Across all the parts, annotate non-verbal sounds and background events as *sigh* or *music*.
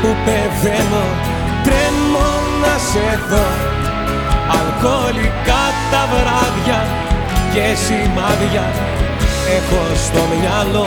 που πεθαίνω τρέμω να σε δω. Αλκοολικά τα βράδια και σημάδια έχω στο μυαλό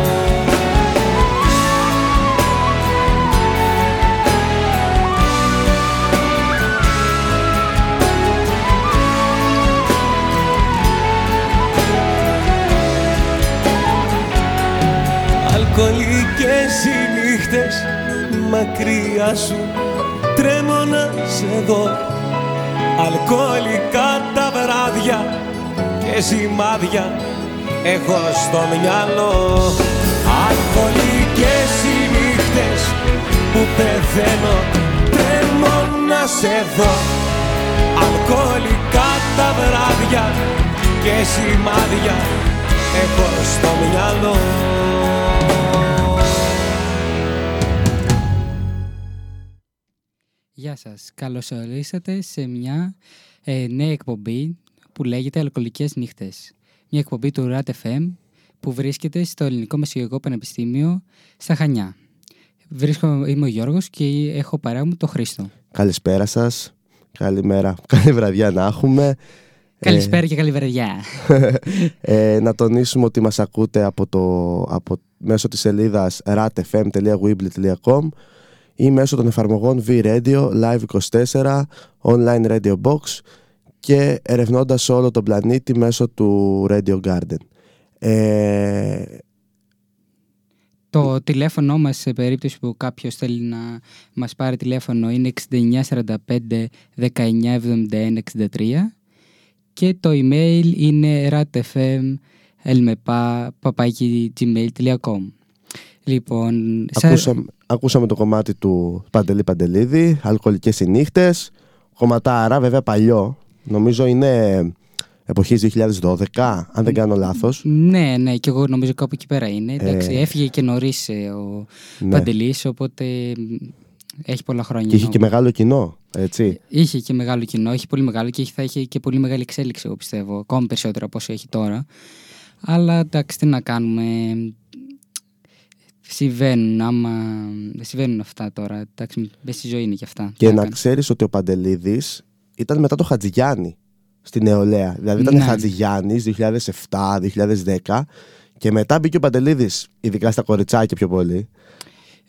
Αλκοολικές οι νύχτες μακριά σου τρέμω να σε δω. Αλκοολικά τα βράδια και σημάδια έχω στο μυαλό. Αλκοολικές οι νύχτες που πεθαίνω τρέμω να σε δω. Αλκοολικά τα βράδια και σημάδια έχω στο μυαλό Γεια σας, καλώς ορίσατε σε μια ε, νέα εκπομπή που λέγεται Αλκοολικές Νύχτες. Μια εκπομπή του RAT FM που βρίσκεται στο Ελληνικό Μεσογειακό Πανεπιστήμιο στα Χανιά. Βρίσκω, είμαι ο Γιώργος και έχω παρά μου το Χρήστο. Καλησπέρα σας. Καλημέρα. *laughs* Καλή βραδιά να έχουμε. Καλησπέρα και καλή βραδιά. *laughs* ε, να τονίσουμε ότι μας ακούτε από το, από, μέσω της σελίδας ratfm.weebly.com ή μέσω των εφαρμογών V-Radio, Live24, Online Radio Box και ερευνώντας όλο τον πλανήτη μέσω του Radio Garden. Ε... Το τηλέφωνο μας σε περίπτωση που κάποιος θέλει να μας πάρει τηλέφωνο είναι 6945 1971 63 και το email είναι ratfm.gmail.com Λοιπόν, ακούσαμε, ακούσαμε το κομμάτι του Παντελή Παντελίδη, Αλκοολικές οι νύχτες, κομματάρα βέβαια παλιό, Νομίζω είναι εποχής 2012, αν δεν κάνω λάθος. Ναι, ναι, και εγώ νομίζω κάπου εκεί πέρα είναι. Εντάξει, ε... έφυγε και νωρίς ε, ο ναι. Παντελής, οπότε έχει πολλά χρόνια. Και είχε και μεγάλο κοινό, έτσι. Είχε και μεγάλο κοινό, έχει πολύ μεγάλο και θα έχει και πολύ μεγάλη εξέλιξη, εγώ πιστεύω. Ακόμη περισσότερο από όσο έχει τώρα. Αλλά εντάξει, τι να κάνουμε. Συμβαίνουν, άμα συμβαίνουν αυτά τώρα. Εντάξει, στη ζωή είναι και αυτά. Και να, να ξέρεις ότι ο Παντελίδη ήταν μετά το Χατζηγιάννη στη νεολαία. Δηλαδή ήταν ναι. Χατζηγιάννης 2007-2010 και μετά μπήκε ο Παντελίδη, ειδικά στα κοριτσάκια πιο πολύ.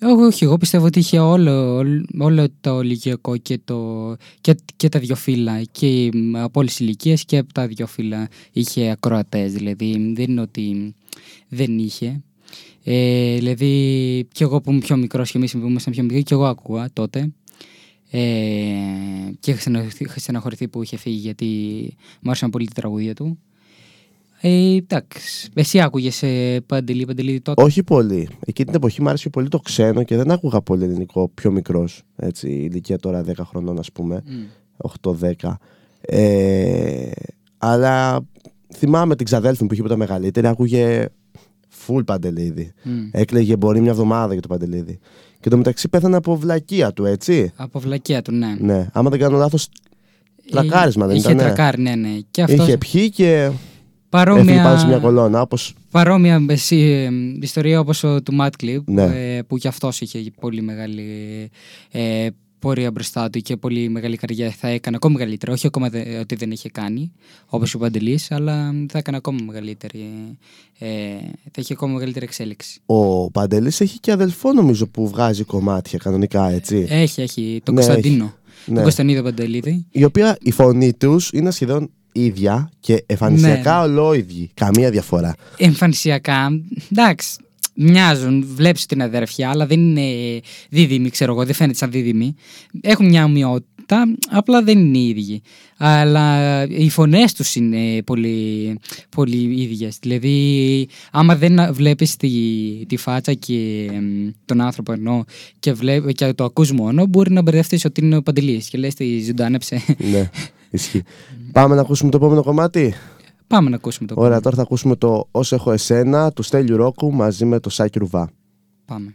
Όχι, εγώ πιστεύω ότι είχε όλο, όλο το ηλικιακό και, το, και, και τα δυο φύλλα και από όλες τις ηλικίες και από τα δυο φύλλα είχε ακροατές. Δηλαδή δεν είναι ότι δεν είχε. Ε, δηλαδή και εγώ που είμαι πιο μικρός και εμείς που ήμασταν πιο μικροί και εγώ άκουγα τότε. Ε, και είχα στεναχωρηθεί που είχε φύγει γιατί μου άρεσαν πολύ τα τραγούδια του. Ε, εντάξει. Εσύ άκουγες ε, Παντελή, Παντελή τότε; Όχι πολύ. Εκείνη την εποχή μου άρεσε πολύ το ξένο και δεν άκουγα πολύ ελληνικό πιο μικρός. Έτσι, ηλικία τώρα 10 χρονών, ας πούμε. Mm. 8-10. Ε, αλλά θυμάμαι την ξαδέλφη μου που είχε τα μεγαλύτερη, άκουγε full παντελίδι. Μμ. Έκλαιγε μπορεί μια εβδομάδα για το παντελίδι. Και το μεταξύ πέθανε από βλακεία του, έτσι. Από βλακεία του, ναι. Ναι. Άμα δεν κάνω λάθος, τρακάρισμα δεν είχε ήταν. τρακάρει, ναι, ναι. Και αυτός Είχε πιει και έφυγε παρόμοια, πάνω σε μια κολόνα. Όπως... παρόμοια εσύ, ε, ιστορία όπως ο του Matt Clip, Ναι. ε, που κι αυτός είχε πολύ μεγάλη ε, πορεία μπροστά του και πολύ μεγάλη καριέρα. Θα έκανε ακόμα μεγαλύτερη. Όχι ακόμα δε- ότι δεν είχε κάνει, όπως ο Παντελής, αλλά θα έκανε ακόμα μεγαλύτερη. Ε, θα είχε ακόμα μεγαλύτερη εξέλιξη. Ο Παντελής έχει και αδελφό νομίζω που βγάζει κομμάτια κανονικά, έτσι. Έχει, έχει. Τον Ναι, Κωνσταντίνο. Ναι. Τον Κωνσταντίνο Παντελίδη. Η οποία η φωνή τους είναι σχεδόν ίδια και εμφανισιακά Ναι. ολόιδιοι. Καμία διαφορά. εμφανισιακά, εντάξει, μοιάζουν, βλέπεις την αδερφιά, αλλά δεν είναι δίδυμοι, ξέρω εγώ, δεν φαίνεται σαν δίδυμοι. Έχουν μια ομοιότητα, απλά δεν είναι οι ίδιοι. Αλλά οι φωνές τους είναι πολύ, πολύ ίδιες. Δηλαδή, άμα δεν βλέπεις τη, τη φάτσα και εμ, τον άνθρωπο ενώ και, βλέ, και το ακούς μόνο, μπορεί να μπερδευτείς ότι είναι ο Παντελής και λες τι ζωντάνεψε. ναι, *laughs* ισχύει. Πάμε να ακούσουμε το επόμενο κομμάτι. Πάμε να ακούσουμε το Ωραία, κομμάτι. τώρα θα ακούσουμε το Όσο έχω εσένα του Στέλιου Ρόκου μαζί με το Σάκη Ρουβά. Πάμε.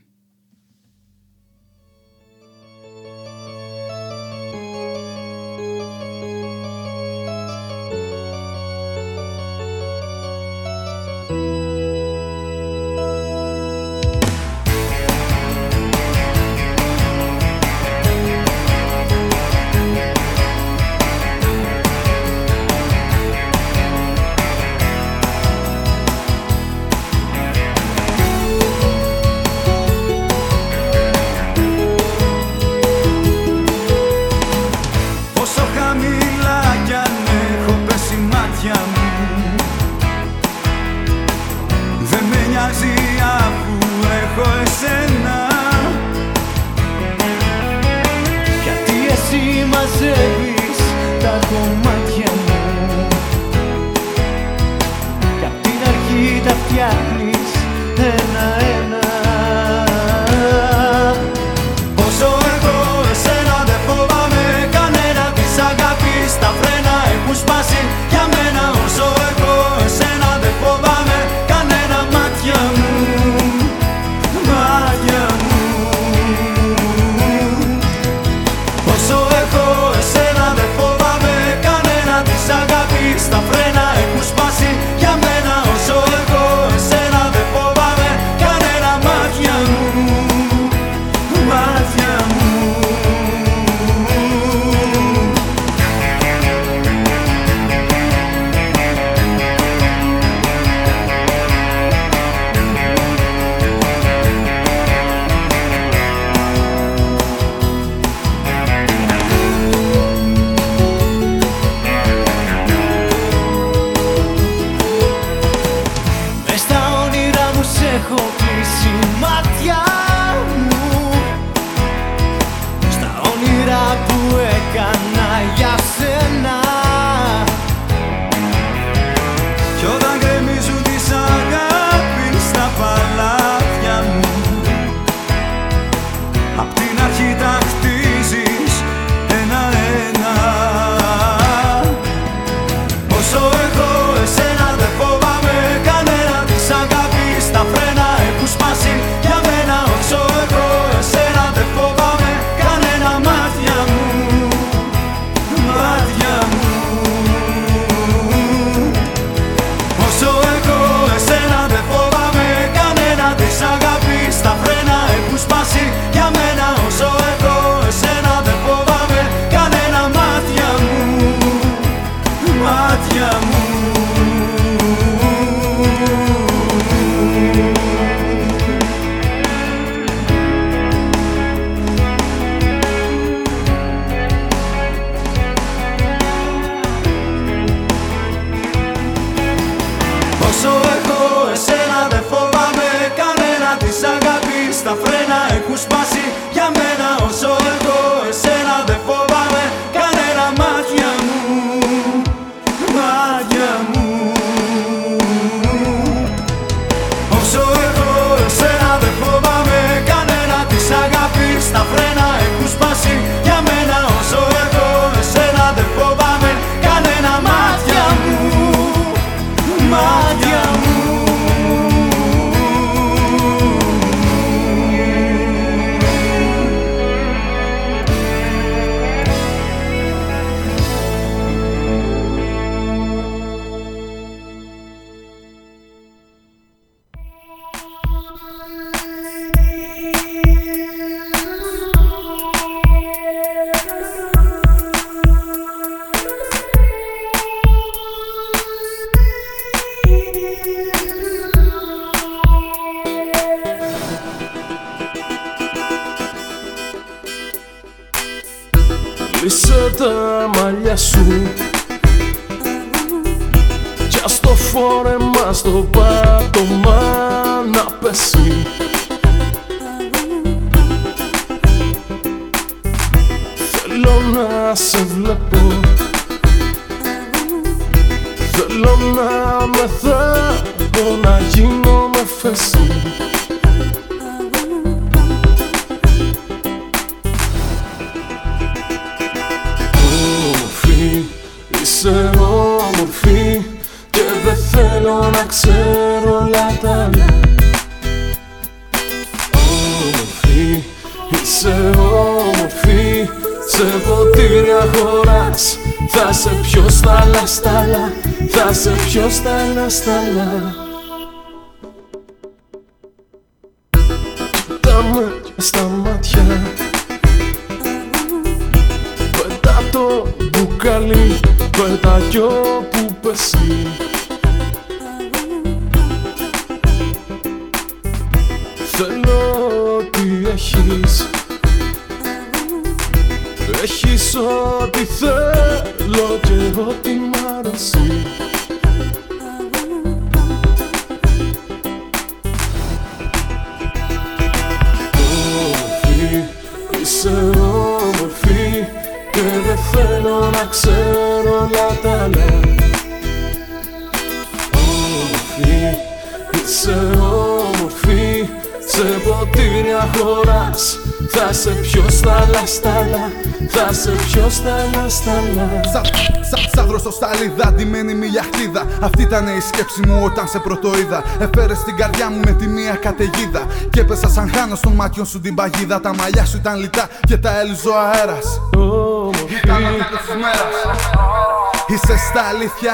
Θα σε πιω στάλα στάλα Θα σε πιω στάλα στάλα Κοιτάμε στα μάτια. Πετά το μπουκάλι Πετά κι όπου πέσει. Θέλω ό,τι έχεις Έχεις ό,τι θέλω και ό,τι μ' αρέσει Όμορφη, είσαι όμορφη Και δεν θέλω να ξέρω όλα τα άλλα Όμορφη, είσαι όμορφη Σε ποτήρια χωράς Θα σε πιω στάλα στάλα Θα σε πιω στάλα στάλα Σα, σα, σαν δροσο σταλίδα, ντυμένη με χτίδα. Αυτή ήταν η σκέψη μου όταν σε πρωτοείδα. Έφερε στην καρδιά μου με τη μία καταιγίδα. Και έπεσα σαν χάνω στον μάτιον σου την παγίδα. Τα μαλλιά σου ήταν λιτά και τα έλυζε ο αέρας. Ήταν ο τέλος της μέρας. Είσαι στα αλήθεια.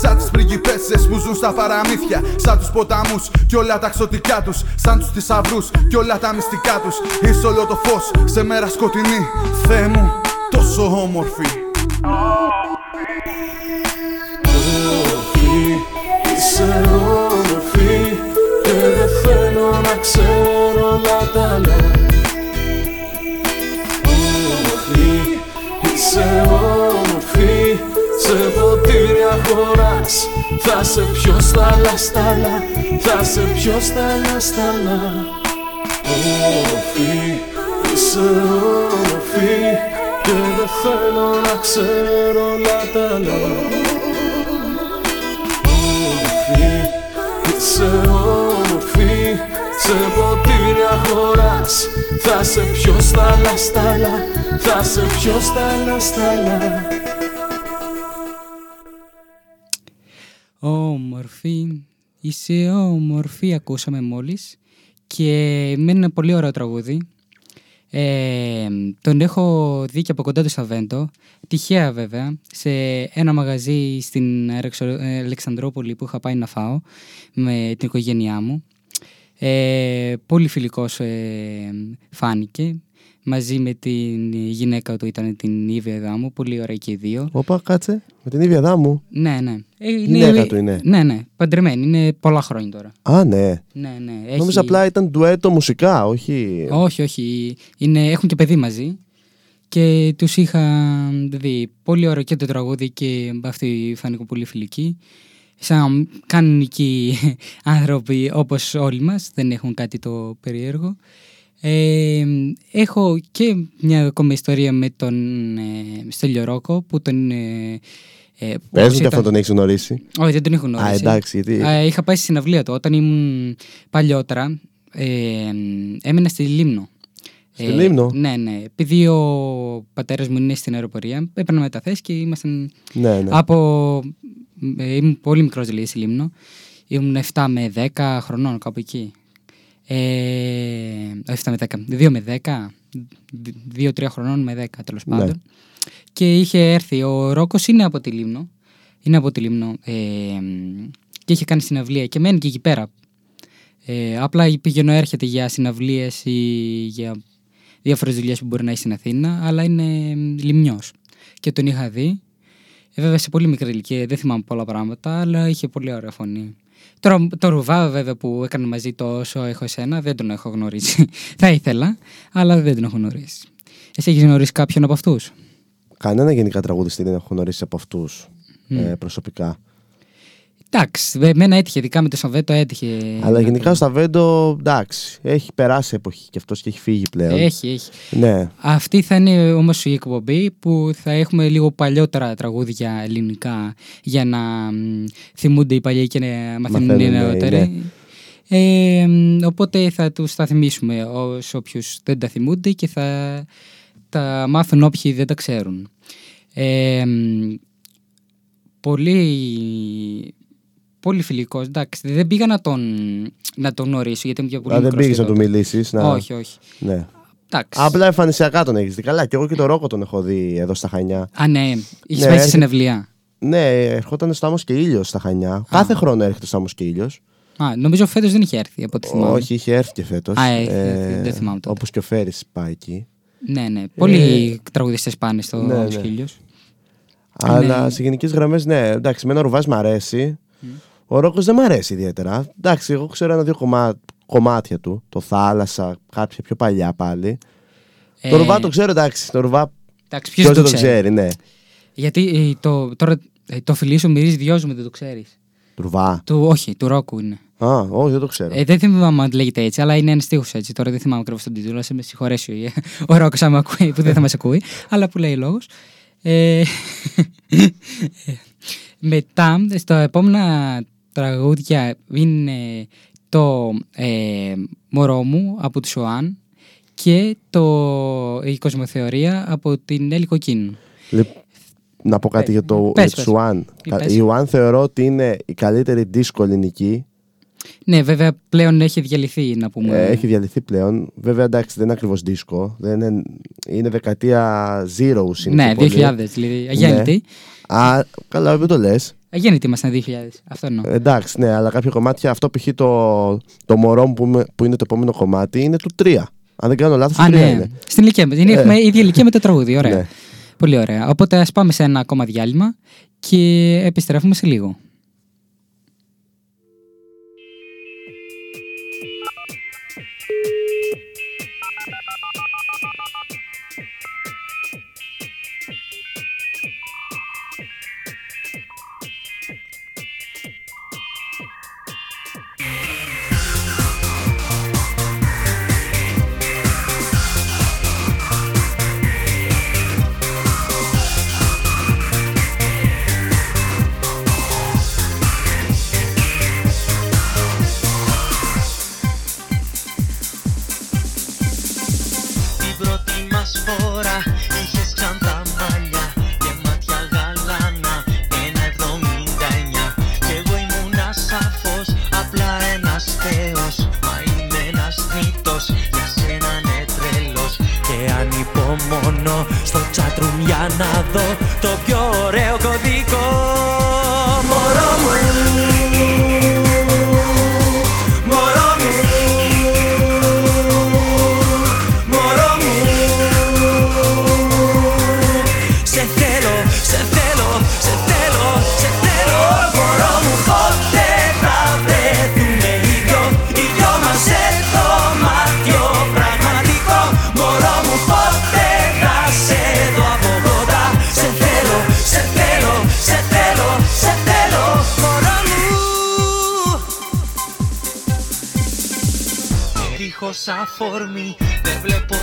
Σαν τις πριγκιπέσσες που ζουν στα παραμύθια. Σαν τους ποταμούς και όλα τα ξωτικά τους. Σαν τους θησαυρούς και όλα τα μυστικά τους. Είσαι όλο το φως σε μέρα σκοτεινή. Θεέ μου τόσο όμορφη. Όμορφη, είσαι όμορφη Και δεν θέλω να ξέρω όλα τα άλλα Όμορφη, είσαι όμορφη Σε ποτήρια χωράς. Θα σε πιω στάλα στάλα Θα σε πιω στάλα στάλα Όμορφη, είσαι όμορφη Και δεν θέλω να ξέρω όλα τα άλλα Όμορφη, είσαι όμορφη Σε ποτήρια χωράς. Θα σε πιω στάλα στάλα Θα σε πιω στάλα στάλα Όμορφη, είσαι όμορφη, ακούσαμε μόλις και με ένα πολύ ωραίο τραγούδι. Ε, τον έχω δει και από κοντά του στα Βέντο, τυχαία βέβαια, σε ένα μαγαζί στην Ρεξο- ε, Αλεξανδρόπολη που είχα πάει να φάω με την οικογένειά μου. Ε, πολύ φιλικός ε, φάνηκε, μαζί με την γυναίκα του ήταν την Ήβια Δάμου, πολύ ωραία και οι δύο. Όπα, κάτσε. Με την ίδια δάμου. Ναι, ναι. Ε, Γυναίκα του είναι. Ναι, ναι. Παντρεμένη. Είναι πολλά χρόνια τώρα. Α, ναι. Ναι, ναι. Έχει... Νόμιζα απλά ήταν ντουέτο μουσικά, όχι. Όχι, όχι. Είναι... Έχουν και παιδί μαζί. Και τους είχα δει πολύ ωραίο και το τραγούδι και αυτοί φάνηκαν πολύ φιλικοί. Σαν κανονικοί *laughs* άνθρωποι όπως όλοι μας. Δεν έχουν κάτι το περίεργο. Ε, έχω και μια ακόμα ιστορία με τον ε, Στέλιο Ρόκο που τον... Ε, ε, που Πες μου όπως και αυτό ήταν- τον έχεις γνωρίσει. όχι, δεν τον έχω γνωρίσει. Α, εντάξει, γιατί. Ε, είχα πάει στη συναυλία του όταν ήμουν παλιότερα. Ε, έμενα στη Λίμνο. Στη Λίμνο; Ναι, ναι. Επειδή ο πατέρας μου είναι στην αεροπορία, έπαιρνα μεταθέσεις και ήμασταν Ναι, ναι. από. Ε, ήμουν πολύ μικρός δηλαδή στη Λίμνο. Ήμουν 7 με 10 χρονών, κάπου εκεί. Ε, όχι 7 με 10, 2 με 10, 2-3 χρονών με 10 τέλος Ναι. πάντων. Και είχε έρθει. Ο Ρόκος είναι από τη Λίμνο. Είναι από τη Λίμνο. Ε, και είχε κάνει συναυλία και μένει και εκεί πέρα. Ε, απλά πηγαίνω έρχεται για συναυλίες ή για διάφορες δουλειές που μπορεί να έχει στην Αθήνα, αλλά είναι λιμνιός. Και τον είχα δει. Ε, βέβαια σε πολύ μικρή ηλικία, δεν θυμάμαι πολλά πράγματα, αλλά είχε πολύ ωραία φωνή. Τώρα το Ρουβά βέβαια που έκανε μαζί το όσο έχω εσένα, δεν τον έχω γνωρίσει. *laughs* Θα ήθελα, αλλά δεν τον έχω γνωρίσει. Εσύ έχεις γνωρίσει κάποιον από αυτούς; κανένα γενικά τραγουδιστή δεν έχω γνωρίσει από αυτούς Μμ. ε, προσωπικά. Εντάξει, εμένα έτυχε, ειδικά με το Σαββέτο έτυχε. Αλλά να γενικά το- ο Σταβέντο, εντάξει, έχει περάσει εποχή και αυτός και έχει φύγει πλέον. Έχει, έχει. Ναι, Αυτή θα είναι όμως η εκπομπή που θα έχουμε λίγο παλιότερα τραγούδια ελληνικά για να μ, θυμούνται οι παλιοί και να μαθαίνουν οι Μαθαίνουν, ναι, νεότεροι. Ε, μ, οπότε θα τους τα θυμίσουμε ως όποιους δεν τα θυμούνται και θα τα μάθουν όποιοι δεν τα ξέρουν. Ε, μ, πολύ, πολύ φιλικός, εντάξει. Δεν πήγα να τον, να τον γνωρίσω γιατί ήμουν και πολύ Α, δεν μικρός πήγες και να του τότε. μιλήσεις. Να... Όχι, όχι. Ναι. Εντάξει. Απλά εμφανισιακά τον έχεις δει. Καλά, και εγώ και τον Ρόκο τον έχω δει εδώ στα Χανιά. Α, ναι. Είχες Ναι, πέσει έρχε- συνευλία. Ναι, ερχόταν στο άμμος και ήλιος στα Χανιά. Κάθε χρόνο έρχεται στο άμμος και ήλιος. Α, νομίζω φέτος δεν είχε έρθει από ό,τι θυμάμαι. Όχι, είχε έρθει και φέτος. Α, έχει έρθει, δεν θυμάμαι τότε. Όπως και ο Φέρι πάει εκεί. Ναι, ναι. Πολλοί τραγουδιστές πάνε στο ναι, ναι, ναι. Σκύλιος. Αλλά Ναι. σε γενικές γραμμές, ναι, εντάξει, με ένα ρουβάς μ' αρέσει. Ο Ρόκος δεν μ' αρέσει ιδιαίτερα. Εντάξει, εγώ ξέρω ένα-δύο κομμά- κομμάτια του. Το θάλασσα, κάποια πιο παλιά πάλι. Ε, Το ρουβά το ξέρω, εντάξει. Το ρουβά Εντάξει, ποιος ποιο δεν το το ξέρει; ξέρει, ναι. Γιατί ε, το, τώρα ε, το φιλί σου μυρίζει δυο μου, δεν το ξέρεις. Ρουβά. Του, όχι, του ρόκου είναι. Α, όχι, δεν το ξέρω. Ε, δεν θυμάμαι αν λέγεται έτσι, αλλά είναι ένας στίχος έτσι. Τώρα δεν θυμάμαι ακριβώς τον τίτλο. Σε με συγχωρέσει ο, ο Ρόκος, άμα ακούει, που δεν θα μας ακούει, αλλά που λέει λόγος. Ε, *laughs* μετά, στα επόμενα τραγούδια είναι το ε, Μωρό μου από τη Σοάν και το, η Κοσμοθεωρία από την Έλλη Κοκκίνου. Λε- Να πω κάτι Πες, για το πες, για πες. τη Σουάν. Τι Κα- πες. Η Ιουάν θεωρώ ότι είναι η καλύτερη δίσκο ελληνική. Ναι, βέβαια πλέον έχει διαλυθεί να πούμε. Ε, έχει διαλυθεί πλέον. Βέβαια, εντάξει, δεν είναι ακριβώς δίσκο. Δεν είναι, είναι δεκαετία zero είναι ναι, πιο 2000 πολύ. δηλαδή. Αγέννητη. Α, καλά, δεν το λες. Αγέννητη ήμασταν 2000. Αυτό εννοώ. Εντάξει, ναι, αλλά κάποια κομμάτια, αυτό π.χ. το, το μωρό μου που, είμαι- που είναι το επόμενο κομμάτι είναι του 3. Αν δεν κάνω λάθος, Α, του 3 ναι. είναι. Στην ηλικία μας. Είναι, Ε. Έχουμε ίδια ηλικία με το τραγούδι. Ωραία. Ναι. Πολύ ωραία. Οπότε ας πάμε σε ένα ακόμα διάλειμμα και επιστρέφουμε σε λίγο. Να δω το πιο ωραίο κωδικό Δίχως αφορμή δεν βλέπω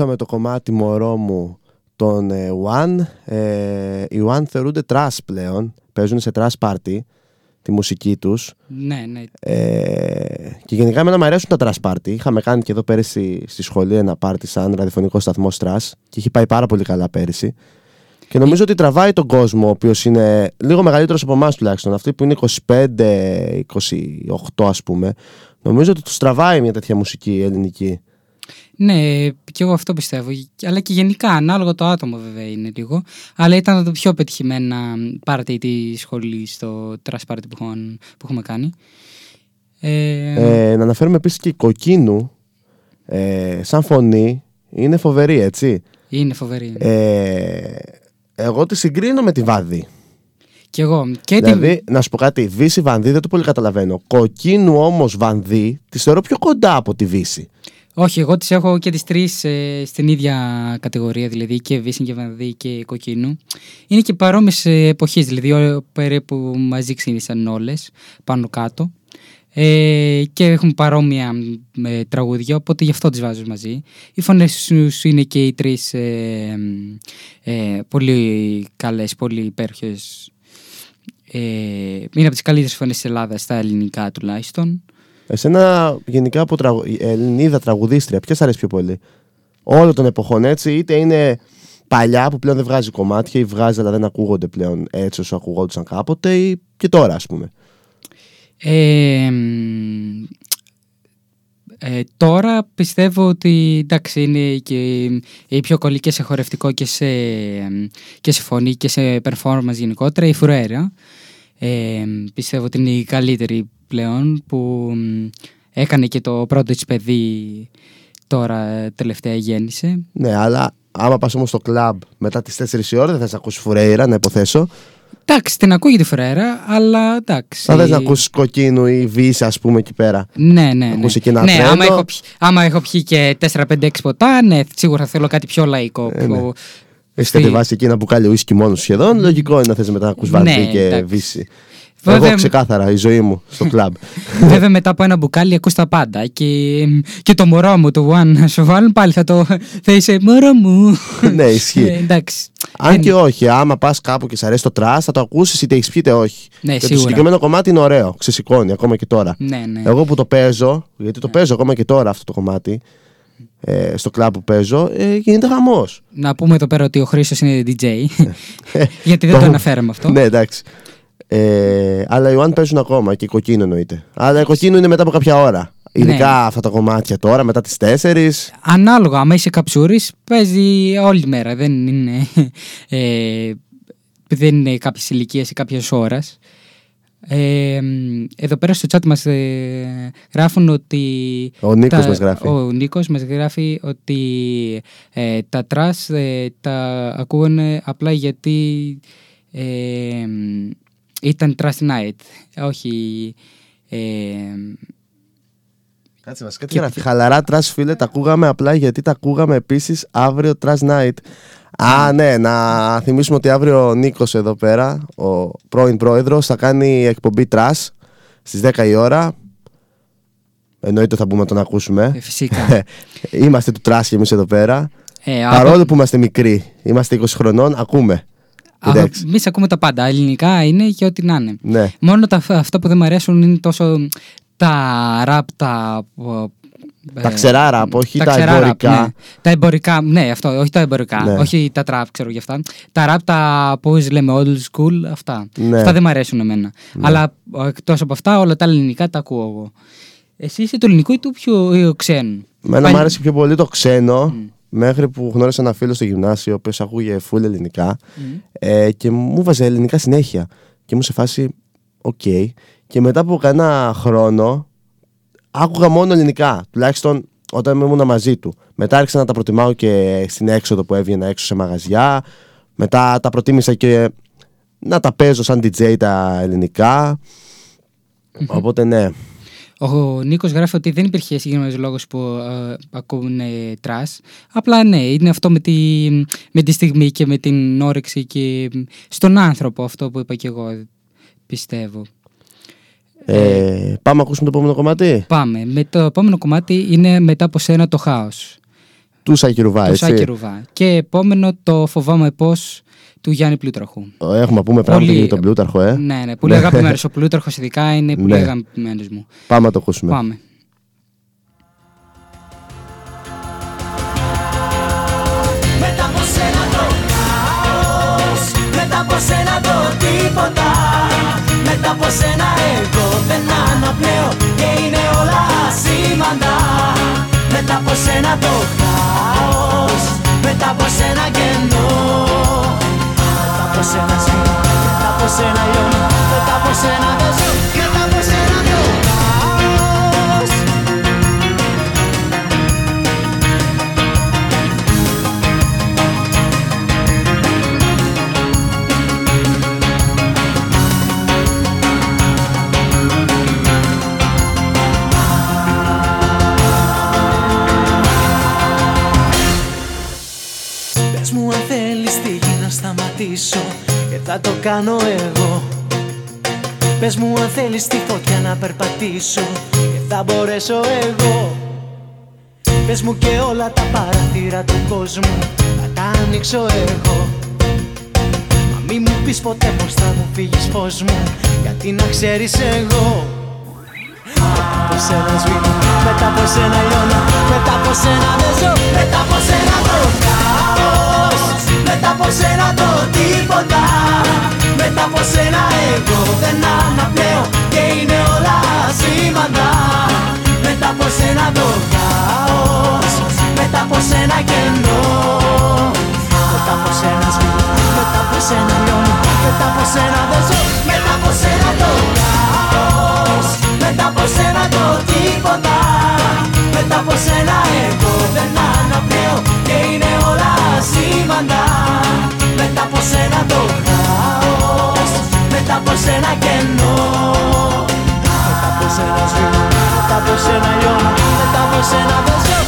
Ακούσαμε το κομμάτι μωρό μου των ε, One. Ε, οι One θεωρούνται trash πλέον. Παίζουν σε trash party τη μουσική τους. Ναι, ναι. Ε, και γενικά εμένα μου αρέσουν τα trash party. Είχαμε κάνει και εδώ πέρυσι στη σχολή ένα party σαν ραδιοφωνικό σταθμό trash και έχει πάει πάρα πολύ καλά πέρυσι. Και νομίζω ότι τραβάει τον κόσμο, ο οποίος είναι λίγο μεγαλύτερος από εμάς τουλάχιστον. Αυτοί που είναι 25, 28 ας πούμε. Νομίζω ότι τους τραβάει μια τέτοια μουσική ελληνική. Ναι, και εγώ αυτό πιστεύω. Αλλά και γενικά, ανάλογα το άτομο βέβαια είναι λίγο. Αλλά ήταν το πιο πετυχημένα πάρτι της σχολής στο trash party που, έχουμε- που έχουμε κάνει. Ε, Ε, να αναφέρουμε επίσης και η κοκκίνου. Ε, σαν φωνή είναι φοβερή, έτσι. είναι φοβερή. Ε, εγώ τη συγκρίνω με τη Βάδη. και εγώ. Και Δηλαδή, να σου πω κάτι, Βύση Βανδύ δεν το πολύ καταλαβαίνω. Κοκκίνου όμως Βανδύ τη θεωρώ πιο κοντά από τη Βύση. Όχι, εγώ τις έχω και τις τρεις ε, στην ίδια κατηγορία, δηλαδή και Βίσιν και Βανδύ και Κοκκίνου. Είναι και παρόμοιες ε, εποχές, δηλαδή ό, περίπου μαζί ξεκίνησαν όλες, πάνω κάτω. Ε, και έχουν παρόμοια με τραγούδια, οπότε γι' αυτό τις βάζω μαζί. Οι φωνές τους είναι και οι τρεις ε, ε, πολύ καλές, πολύ υπέροχες. Ε, είναι από τις καλύτερες φωνές της Ελλάδας στα ελληνικά τουλάχιστον. Εσένα γενικά από τραγου... η Ελληνίδα τραγουδίστρια, ποια σ' αρέσει πιο πολύ; Όλων των εποχών έτσι, είτε είναι παλιά που πλέον δεν βγάζει κομμάτια ή βγάζει αλλά δεν ακούγονται πλέον έτσι όσο ακουγόντουσαν κάποτε ή και τώρα ας πούμε. Ε, μ, ε, τώρα πιστεύω ότι εντάξει είναι και η πιο κολλή και σε χορευτικό και σε, και σε φωνή και σε performance γενικότερα η Φουρέρα. Ε, πιστεύω ότι είναι η καλύτερη πλέον που μ, έκανε και το πρώτο της παιδί τώρα ε, τελευταία γέννησε. Ναι, αλλά άμα πας όμως στο κλαμπ μετά τις 4 η ώρα δεν θες να ακούσεις Φουρέιρα, να υποθέσω. Εντάξει, την ακούγει τη Φουρέρα, αλλά εντάξει. Θα θες να ακούσεις κοκκίνου ή βύση ας πούμε εκεί πέρα. Ναι, ναι, ναι. ακούσει και ένα ναι, άμα τρένο. έχω, πιει, άμα έχω πιει και 4-5-6 ποτά, ναι, σίγουρα θέλω κάτι πιο λαϊκό. Ε, ναι. πιο- Έχεις στη- κατεβάσει εκεί ένα μπουκάλι ουίσκι μόνο σου σχεδόν. Λογικό είναι να θες μετά να ακούς Ναι, Βαρδή και εντάξει. Βίσση. Βέβαια- Εγώ ξεκάθαρα η ζωή μου στο κλαμπ. *laughs* Βέβαια μετά από ένα μπουκάλι ακούς τα πάντα και, και το μωρό μου το One να σου βάλουν πάλι θα το θα είσαι μωρό μου. *laughs* ναι, ισχύει. Ε, εντάξει. Αν Δεν- και όχι, άμα πας κάπου και σ' αρέσει το trash θα το ακούσεις είτε έχεις πιει είτε όχι. Ναι, και το σίγουρα. συγκεκριμένο κομμάτι είναι ωραίο, ξεσηκώνει ακόμα και τώρα. Ναι, ναι. Εγώ που το παίζω, γιατί το παίζω ακόμα και τώρα αυτό το κομμάτι, ε, στο κλαμπ που παίζω, ε, γίνεται χαμός. Να πούμε εδώ πέρα ότι ο Χρήστος είναι DJ. *laughs* γιατί δεν το αναφέραμε αυτό. ναι, εντάξει. Ε, αλλά οι One παίζουν ακόμα και η κοκκίνο εννοείται. Αλλά η κοκκίνο είναι μετά από κάποια ώρα. Ειδικά Ναι. αυτά τα κομμάτια τώρα, μετά τις 4. Ανάλογα, άμα είσαι καψούρης παίζει όλη μέρα. Δεν είναι, ε, δεν είναι κάποιες ηλικίες ή κάποιες ώρας. Ε, εδώ πέρα στο chat μας ε, γράφουν ότι... Ο Νίκος τα- μας γράφει. Ο Νίκος μας γράφει ότι ε, τα trash ε, τα ακούγανε απλά γιατί ε, ήταν trash night. Όχι... Ε, Κάτσε βασικά τι γράφει; Χαλαρά trash φίλε, τα ακούγαμε απλά γιατί τα ακούγαμε επίσης αύριο trash night. Α, ναι, να θυμίσουμε ότι αύριο ο Νίκος εδώ πέρα, ο πρώην πρόεδρος, θα κάνει εκπομπή trash στις 10 η ώρα. Εννοείται θα μπούμε να τον ακούσουμε. ε, φυσικά. *laughs* είμαστε του trash και εμείς εδώ πέρα. Ε, Παρόλο που είμαστε μικροί, είμαστε 20 χρονών, ακούμε. Εντάξει. Εμείς ακούμε τα πάντα. Ελληνικά είναι και ό,τι να είναι. Ναι. Μόνο τα, αυτά που δεν μου αρέσουν είναι τόσο τα ραπ, τα. Τα ξερά ραπ, όχι τα ξερά ραπ, εμπορικά. ναι. Τα εμπορικά, ναι, αυτό, όχι τα εμπορικά. Ναι. Όχι τα τραπ, ξέρω γι' αυτά. Τα ραπ, τα πώ λέμε, old school, αυτά. Ναι. Αυτά δεν μου αρέσουν εμένα. Αλλά εκτός από αυτά, όλα τα ελληνικά τα ακούω εγώ. Εσύ είσαι του ελληνικού ή του πιο ε, ξένου; Εμένα Πάλι- μου άρεσε πιο πολύ το ξένο μέχρι που γνώρισα ένα φίλο στο γυμνάσιο ο οποίος ακούγε full ελληνικά ε, και μου βάζε ελληνικά συνέχεια. Και μου σε φάση, οκ. Και μετά από κανένα χρόνο άκουγα μόνο ελληνικά. Τουλάχιστον όταν ήμουν μαζί του. Μετά άρχισα να τα προτιμάω και στην έξοδο που έβγαινα έξω σε μαγαζιά. Μετά τα προτίμησα και να τα παίζω σαν DJ τα ελληνικά. Οπότε ναι. Ο Νίκος γράφει ότι δεν υπήρχε συγκεκριμένος λόγος που ε, ακούνε trash. Απλά ναι, είναι αυτό με τη, με τη στιγμή και με την όρεξη και στον άνθρωπο αυτό που είπα και εγώ. Πιστεύω. Ε, πάμε να ακούσουμε το επόμενο κομμάτι; Πάμε. Με το επόμενο κομμάτι είναι μετά από σένα το χάος. Του Σάκη Ρουβά, Το έτσι. Σάκη Ρουβά. Και επόμενο το φοβάμαι πώς του Γιάννη Πλούτραχου. Ε, Έχουμε να πούμε πράγματα Πολύ- για τον Πλούταρχο, ε. Ναι, ναι, πολύ αγαπημένος. *laughs* Ο Πλούταρχος ειδικά είναι πολύ Ναι. αγαπημένος μου. Πάμε να το ακούσουμε. Πάμε. Μετά από σένα το χάος Μετά από σένα το τίποτα Μετά από σένα εγώ δεν αναπνέω Και είναι όλα σήμαντα Μετά από σένα το χάος Μετά από σένα κενό Μετά από σένα ζει Μετά από σένα λιώνω Μετά από σένα δεν ζω το κάνω εγώ. Πες μου αν θέλεις τη φωτιά να περπατήσω. Και θα μπορέσω εγώ. Πες μου και όλα τα παραθύρα του κόσμου Θα τα ανοίξω εγώ. Μα μη μου πεις ποτέ πως θα μου φύγεις φως μου Γιατί να ξέρεις εγώ. Μετά από σένα σβήνω, μετά από σένα λιώνω Μετά από σένα δεν ζω, μετά από σένα το χάος Μετά από σένα το τίποτα Μετά από σένα εγώ δεν αναπνέω Και είναι όλα σήμαντα Μετά από σένα το χάος Μετά από σένα κενό Μετά από σένα σβήνω, μετά από σένα λιώνω Μετά από σένα δεν ζω, μετά από σένα το χάος Μετά από σένα το τίποτα Μετά από σένα εγώ δεν αναπνέω Και είναι όλα σήμαντα Μετά από σένα το χάος Μετά από σένα κενό. Μετά από σένα σβήνω, μετά από σένα λιώνω Μετά από σένα δεν ζω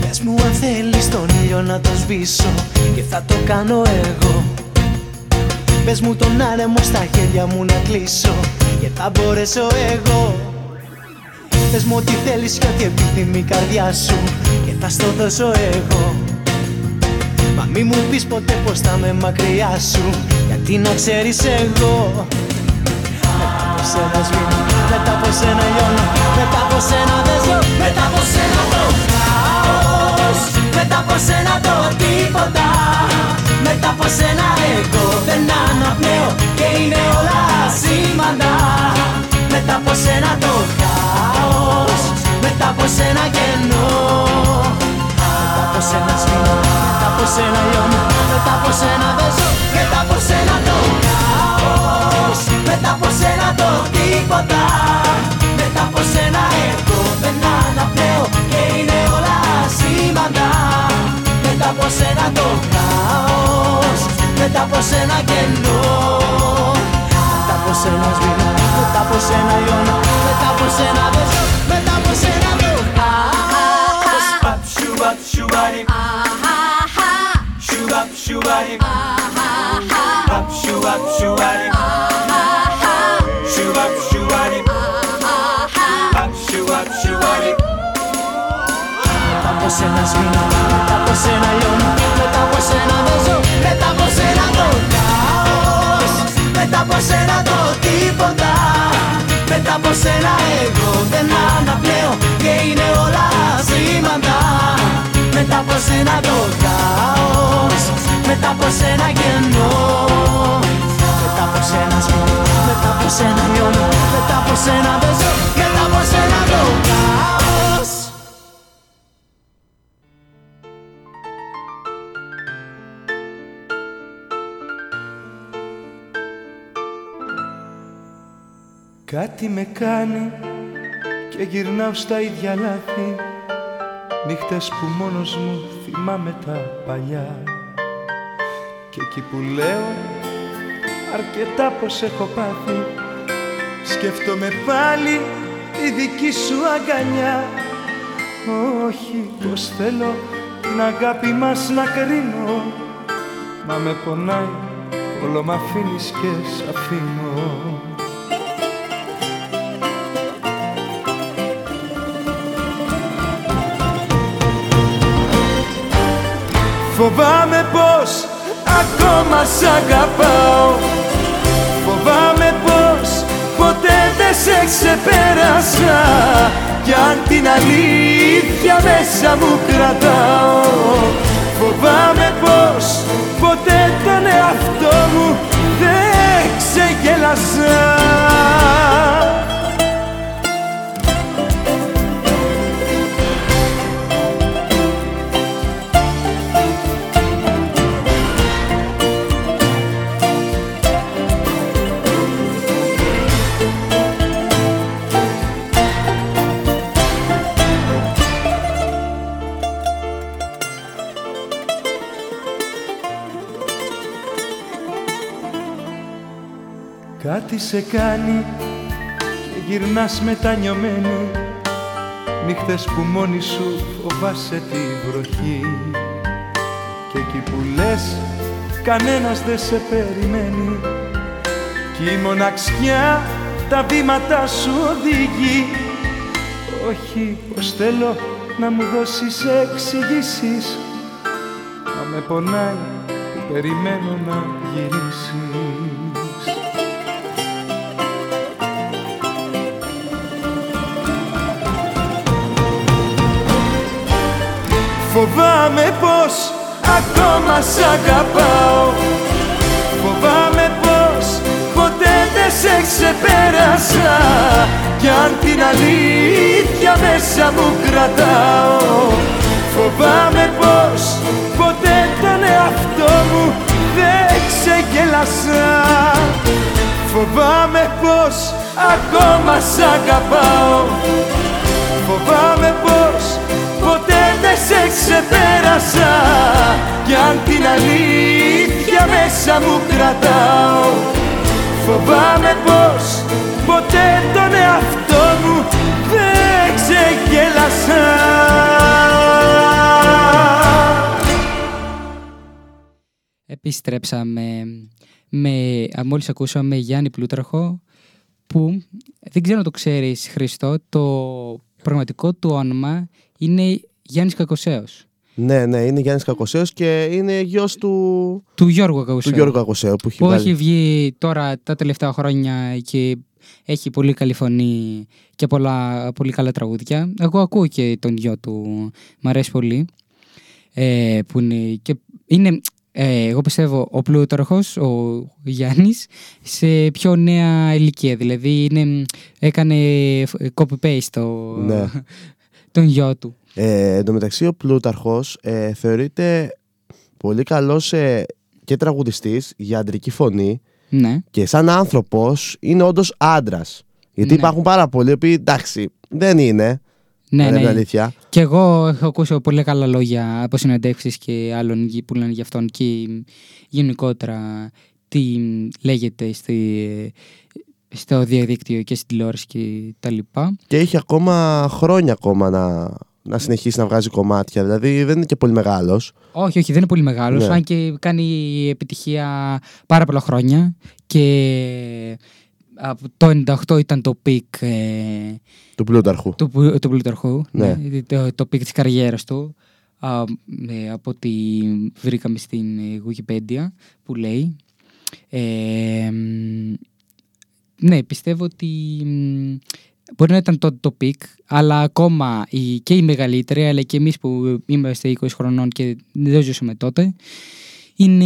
Πες μου αν θέλεις τον ήλιο να το σβήσω Και θα το κάνω εγώ. Πες μου τον άνεμο στα χέρια μου να κλείσω Και θα μπορέσω εγώ. Πες μου ό,τι θέλεις και ό,τι επιθυμεί η καρδιά σου Και θα στο δώσω εγώ Μα μη μου πεις ποτέ πως θα με μακριά σου Γιατί να ξέρεις εγώ. Μετά από σένα σβήνω, μετά από σένα λιώνω Μετά από σένα δεν ζω, μετά από σένα το χάος. Μετά από σένα το τίποτα Μετά από σένα εγώ δεν αναπνέω Και είναι όλα σήμαντα Μετά από σένα το χάος Μετά από σένα κενό. Μετά από σένα σβήνω, μετά από σένα λιώνω Μετά από σένα δεν ζω, μετά από σένα το χάος Μετά από σένα το τίποτα Μετά από σένα εγώ δεν αναπνέω Και είναι όλα σήμαντα Μετά από σένα το χάος Μετά από σένα κενό Μετά από σένα σβήνω, μετά από σένα λιώνω Μετά από σένα δεν ζω, μετά από σένα Σουβαπ σουβάρι. Παπ σουβαπ σουβάρι. Σουβαπ σουβάρι. Παπ σουβαπ σουβάρι. Μετά από σένα σβήνω, μετά από σένα λιώνω Μετά από σένα δεν ζω, μετά από σένα το χάος Μετά από σένα το τίποτα Μετά από σένα εγώ δεν αναπνέω Και είναι όλα σήμαντα Μετά από σένα το χάος Μετά από σένα κενό. Μετά από σένα σβήνω, μετά από σένα λιώνω Μετά από σένα δεν ζω, μετά από σένα το χάος. Κάτι με κάνει και γυρνάω στα ίδια λάθη. Νύχτες που μόνος μου θυμάμαι τα παλιά Και εκεί που λέω αρκετά πως έχω πάθει. Σκέφτομαι πάλι τη δική σου αγκαλιά. Όχι πως θέλω την αγάπη μας να κρίνω. Μα με πονάει όλο μ' αφήνεις και σ' αφήνω. Φοβάμαι πως ακόμα σ' αγαπάω. Φοβάμαι πως ποτέ δεν σε ξεπέρασα. Κι αν την αλήθεια μέσα μου κρατάω. Φοβάμαι πως ποτέ τον εαυτό μου δεν ξεγέλασα Κάτι σε κάνει. Και γυρνάς μετανιωμένη. Νύχτες που μόνη σου φοβάσαι τη βροχή. Και εκεί που λες κανένας δεν σε περιμένει. Κι η μοναξιά τα βήματα σου οδηγεί. Όχι πως θέλω να μου δώσεις εξηγήσεις. Μα με πονάει περιμένω να γυρίσεις Φοβάμαι πως ακόμα σ' αγαπάω. Φοβάμαι πως ποτέ δεν σε ξεπέρασα. Κι αν την αλήθεια μέσα μου κρατάω. Φοβάμαι πως ποτέ τον εαυτό μου δεν ξεγέλασα Φοβάμαι πως ακόμα σ' αγαπάω. Φοβάμαι πως ποτέ δεν σε ξεπέρασα. Κι αν την αλήθεια μέσα μου κρατάω Φοβάμαι πως ποτέ τον εαυτό μου δεν ξεγέλασα. Επιστρέψαμε με, α, μόλις ακούσαμε Γιάννη Πλούταρχο που δεν ξέρω αν το ξέρεις Χριστό το πραγματικό του όνομα είναι Γιάννης Κακοσέος Ναι, ναι, είναι Γιάννης Κακοσέος και είναι γιος του, του Γιώργου του Κακοσέου Γιώργου Κακοσέου που έχει που βάλει. έχει βγει τώρα τα τελευταία χρόνια και έχει πολύ καλή φωνή και πολλά, πολύ καλά τραγούδια. Εγώ ακούω και τον γιο του, μ' αρέσει πολύ. Ε, που είναι, και είναι ε, εγώ πιστεύω ο Πλούταρχος, ο Γιάννης, σε πιο νέα ηλικία. Δηλαδή είναι, έκανε copy-paste το, Ναι. τον γιο του. Ε, εν τω μεταξύ ο Πλούταρχος ε, θεωρείται πολύ καλός ε, και τραγουδιστής για αντρική φωνή Ναι. και σαν άνθρωπος είναι όντως άντρας. Γιατί Ναι. υπάρχουν πάρα πολλοί οι οποίοι εντάξει δεν είναι, Ναι, να λέμε ναι. την αλήθεια. Και εγώ έχω ακούσει πολύ καλά λόγια από συνεντεύξεις και άλλων γη- που λένε για αυτόν και γενικότερα τι λέγεται στη, στο διαδίκτυο και στην τηλεόραση και τα λοιπά. Και έχει ακόμα χρόνια ακόμα να, να συνεχίσει να βγάζει κομμάτια. Δηλαδή δεν είναι και πολύ μεγάλος. Όχι, όχι, δεν είναι πολύ μεγάλος. Ναι. Αν και κάνει επιτυχία πάρα πολλά χρόνια. Και από το 98 ήταν το peak ε, Του Πλούταρχου. του, Πλου- του Πλούταρχου. Ναι. το, το peak της καριέρας του. Α, ε, από ό,τι βρήκαμε στην ε, Wikipedia που λέει. Ε, μ, ναι, πιστεύω ότι μ, μπορεί να ήταν το, το peak, αλλά ακόμα οι, και οι μεγαλύτεροι, αλλά και εμείς που είμαστε 20 χρονών και δεν ζούσαμε τότε, είναι...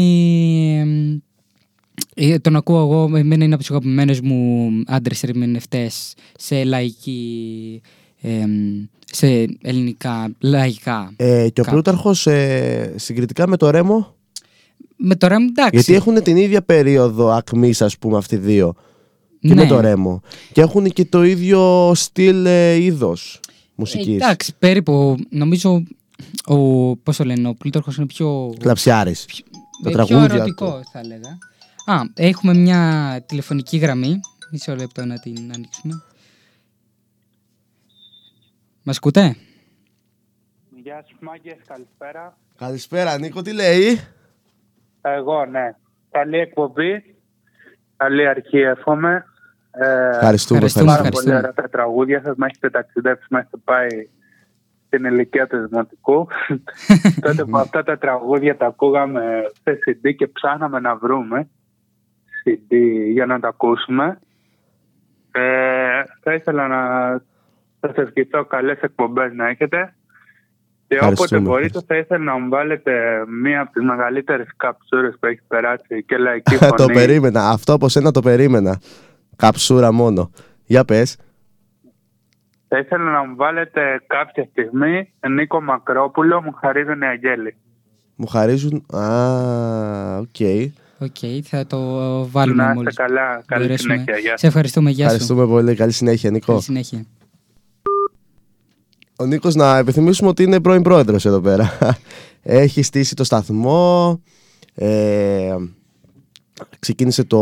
μ, ε, τον ακούω εγώ, εμένα είναι από τους αγαπημένους μου άντρες ερμηνευτές σε λαϊκή, εμ, σε ελληνικά, λαϊκά. Ε, και ο Κάπου. Πλούταρχος ε, συγκριτικά με το Ρέμο, Με το Ρέμ, εντάξει. γιατί έχουν την ίδια περίοδο ακμής ας πούμε αυτοί οι δύο. Και Ναι. με το Ρέμο. Και έχουν και το ίδιο στυλ ε, είδος μουσικής. Ε, εντάξει, περίπου. Νομίζω ο, πώς το λένε, ο Πλούταρχος είναι πιο, Κλαψιάρης. Τα ε, πιο τραγούδια ερωτικό, του. θα έλεγα. Α, έχουμε μια τηλεφωνική γραμμή. Μισό λεπτό να την ανοίξουμε. Μας ακούτε; Γεια σου μάγκες, καλησπέρα. Καλησπέρα Νίκο, τι λέει; Εγώ, ναι. Καλή εκπομπή. Καλή αρχή, εύχομαι. Ε, Ευχαριστούμε. ευχαριστούμε, πάρα ευχαριστούμε. πολύ ωραία τα τραγούδια σας. Με έχετε ταξιδέψεις, με έχετε πάει στην ηλικία του Δημοτικού. *laughs* Τότε που αυτά τα τραγούδια τα ακούγαμε σε CD και ψάχναμε να βρούμε CD για να τα ακούσουμε. Ε, θα ήθελα να σας ευχηθώ καλές εκπομπές να έχετε. Και όποτε Ευχαριστούμε. μπορείτε θα ήθελα να μου βάλετε μία από τις μεγαλύτερες καψούρες που έχει περάσει και λαϊκή *laughs* φωνή. το περίμενα. Αυτό από σένα το περίμενα. Καψούρα μόνο. Για πες. Θα ήθελα να μου βάλετε κάποια στιγμή Νίκο Μακρόπουλο, μου χαρίζουν οι αγγέλοι. Μου χαρίζουν. Α, OK. OK, θα το βάλουμε Να είστε μόλις. καλά, καλή μπορέσουμε. συνέχεια. Γεια σας. Σε ευχαριστούμε, γεια σου. Ευχαριστούμε πολύ. Καλή συνέχεια, Νίκο. Καλή συνέχεια. Ο Νίκος να υπενθυμίσουμε ότι είναι πρώην πρόεδρος εδώ πέρα. *laughs* Έχει στήσει το σταθμό. Ε, ξεκίνησε το...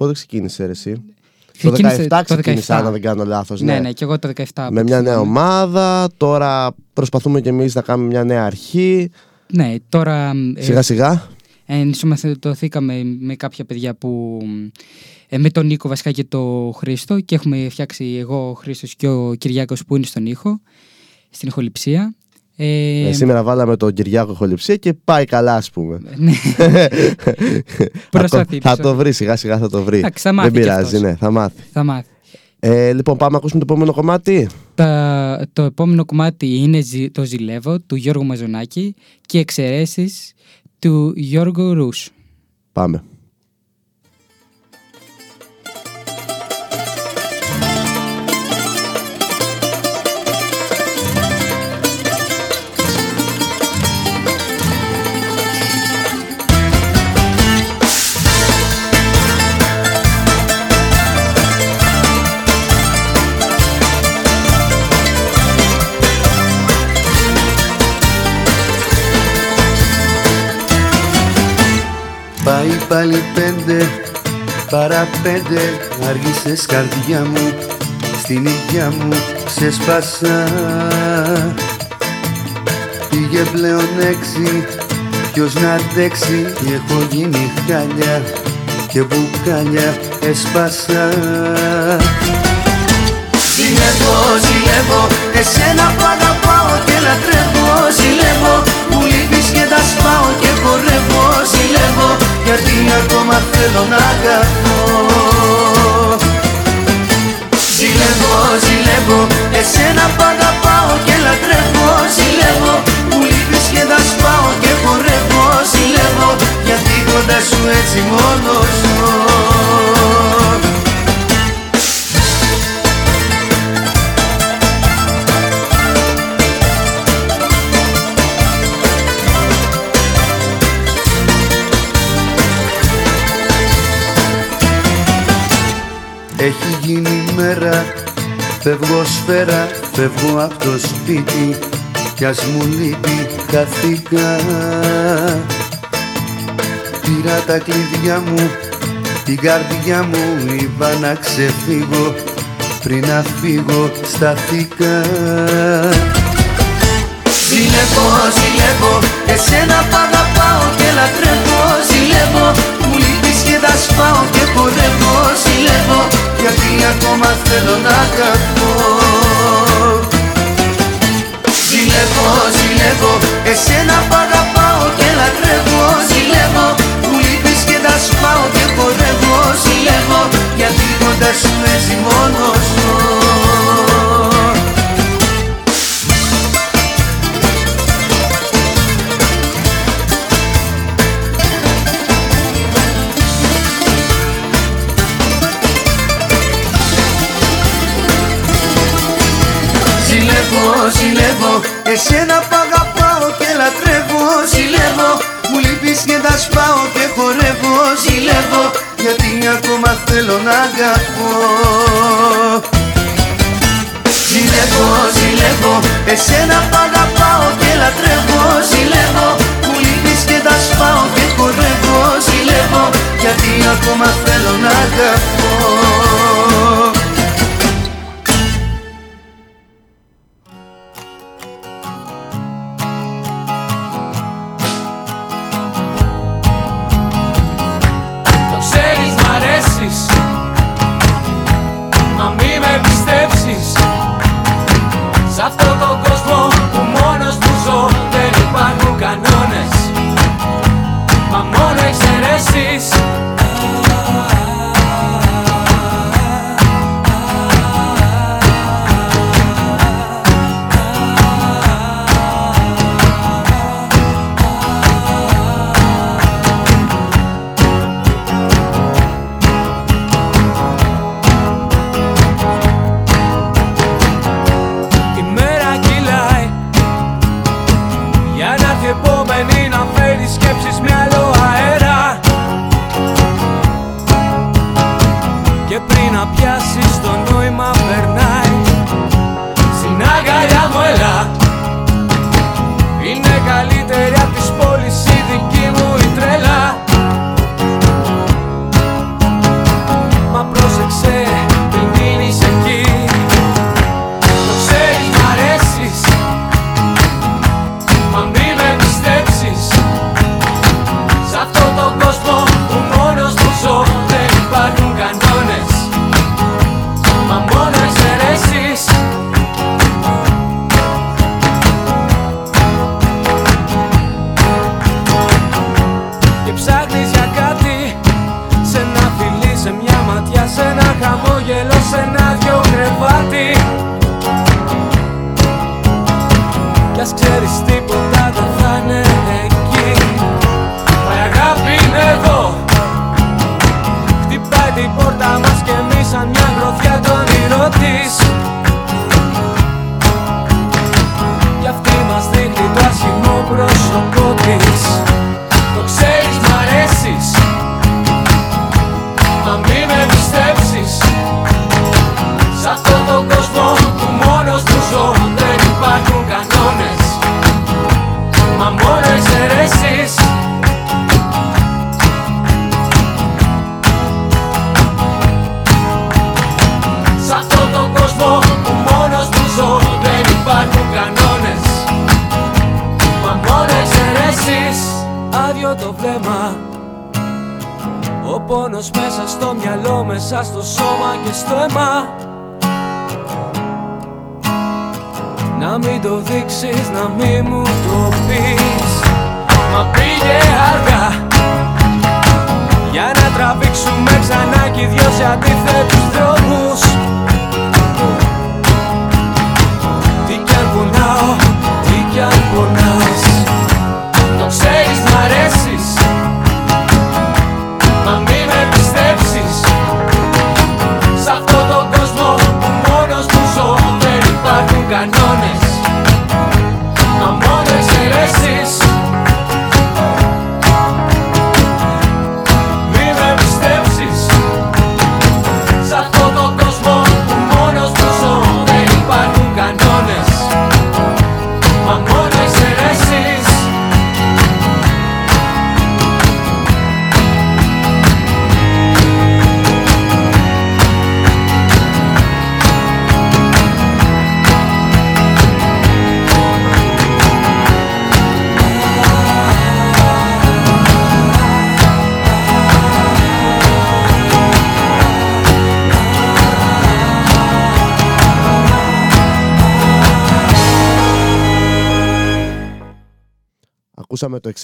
Πότε ξεκίνησε ρε, εσύ; Ξεκίνησε το 17 το ξεκίνησε, 17. αν δεν κάνω λάθος. Ναι, ναι, και εγώ το 17. από Με ό,τι μια νέα θυμάμαι. ομάδα. Τώρα προσπαθούμε κι εμείς να κάνουμε μια νέα αρχή. Ναι, τώρα ε, Σιγά σιγά. ενσωματωθήκαμε με κάποια παιδιά που ε, με τον Νίκο βασικά και το Χρήστο και έχουμε φτιάξει εγώ ο Χρήστος και ο Κυριάκος που είναι στον ήχο, στην ηχοληψία. Ε, Ε, σήμερα βάλαμε τον Κυριάκο Χοληψία και πάει καλά, ας πούμε. ναι. Προσπαθεί, *laughs* θα, το, θα προσπαθεί. το βρει, σιγά σιγά θα το βρει. Εντάξει, θα μάθει Δεν κι πειράζει, αυτός. ναι, θα μάθει. Θα μάθει. Ε, λοιπόν, πάμε να ακούσουμε το επόμενο κομμάτι. Τα, το επόμενο κομμάτι είναι ζη- το Ζηλεύω του Γιώργου Μαζονάκη και εξαιρέσεις του Γιώργου Ρούς. Πάμε. Πέντε παρά πέντε Άργησες καρδιά μου Στην υγειά μου ξεσπάσα Πήγε πλέον έξι Ποιος να αντέξει Έχω γίνει χάλια Και μπουκάλια έσπασα. Ζηλεύω, ζηλεύω Εσένα που αγαπάω και λατρεύω. Ζηλεύω Μου λείπεις και τα σπάω και χορεύω. Ζηλεύω Γιατί ακόμα θέλω να αγαπώ. Ζηλεύω, ζηλεύω Εσένα που αγαπάω και λατρεύω. Ζηλεύω Μου λείπεις και τα σπάω και χορεύω. Ζηλεύω Γιατί κοντά σου έτσι μόνος ζω μέρα, φεύγω σφαίρα, φεύγω από το σπίτι κι ας μου λείπει χαθήκα. Πήρα τα κλειδιά μου, την καρδιά μου είπα να ξεφύγω πριν να φύγω σταθήκα Ζηλεύω, ζηλεύω, εσένα που αγαπάω και λατρεύω. Ζηλεύω, μου λείπεις και τα σπάω και χορεύω Ζηλεύω, γιατί ακόμα θέλω να αγαπώ Ζηλεύω, ζηλεύω, εσένα που αγαπάω και λατρεύω. Ζηλεύω, μου λείπεις και τα σπάω και χορεύω Ζηλεύω, γιατί κοντά σου έτσι μόνος Ζηλεύω, ζηλεύω Εσένα που αγαπάω και λατρεύω. Ζηλεύω Μου λείπεις και τα σπάω και χορεύω. Ζηλεύω Γιατί ακόμα θέλω να αγαπώ. Ζηλεύω, ζηλεύω Εσένα που αγαπάω και λατρεύω. Ζηλεύω Μου λείπεις και τα σπάω και χορεύω. Ζηλεύω Γιατί ακόμα θέλω να αγαπώ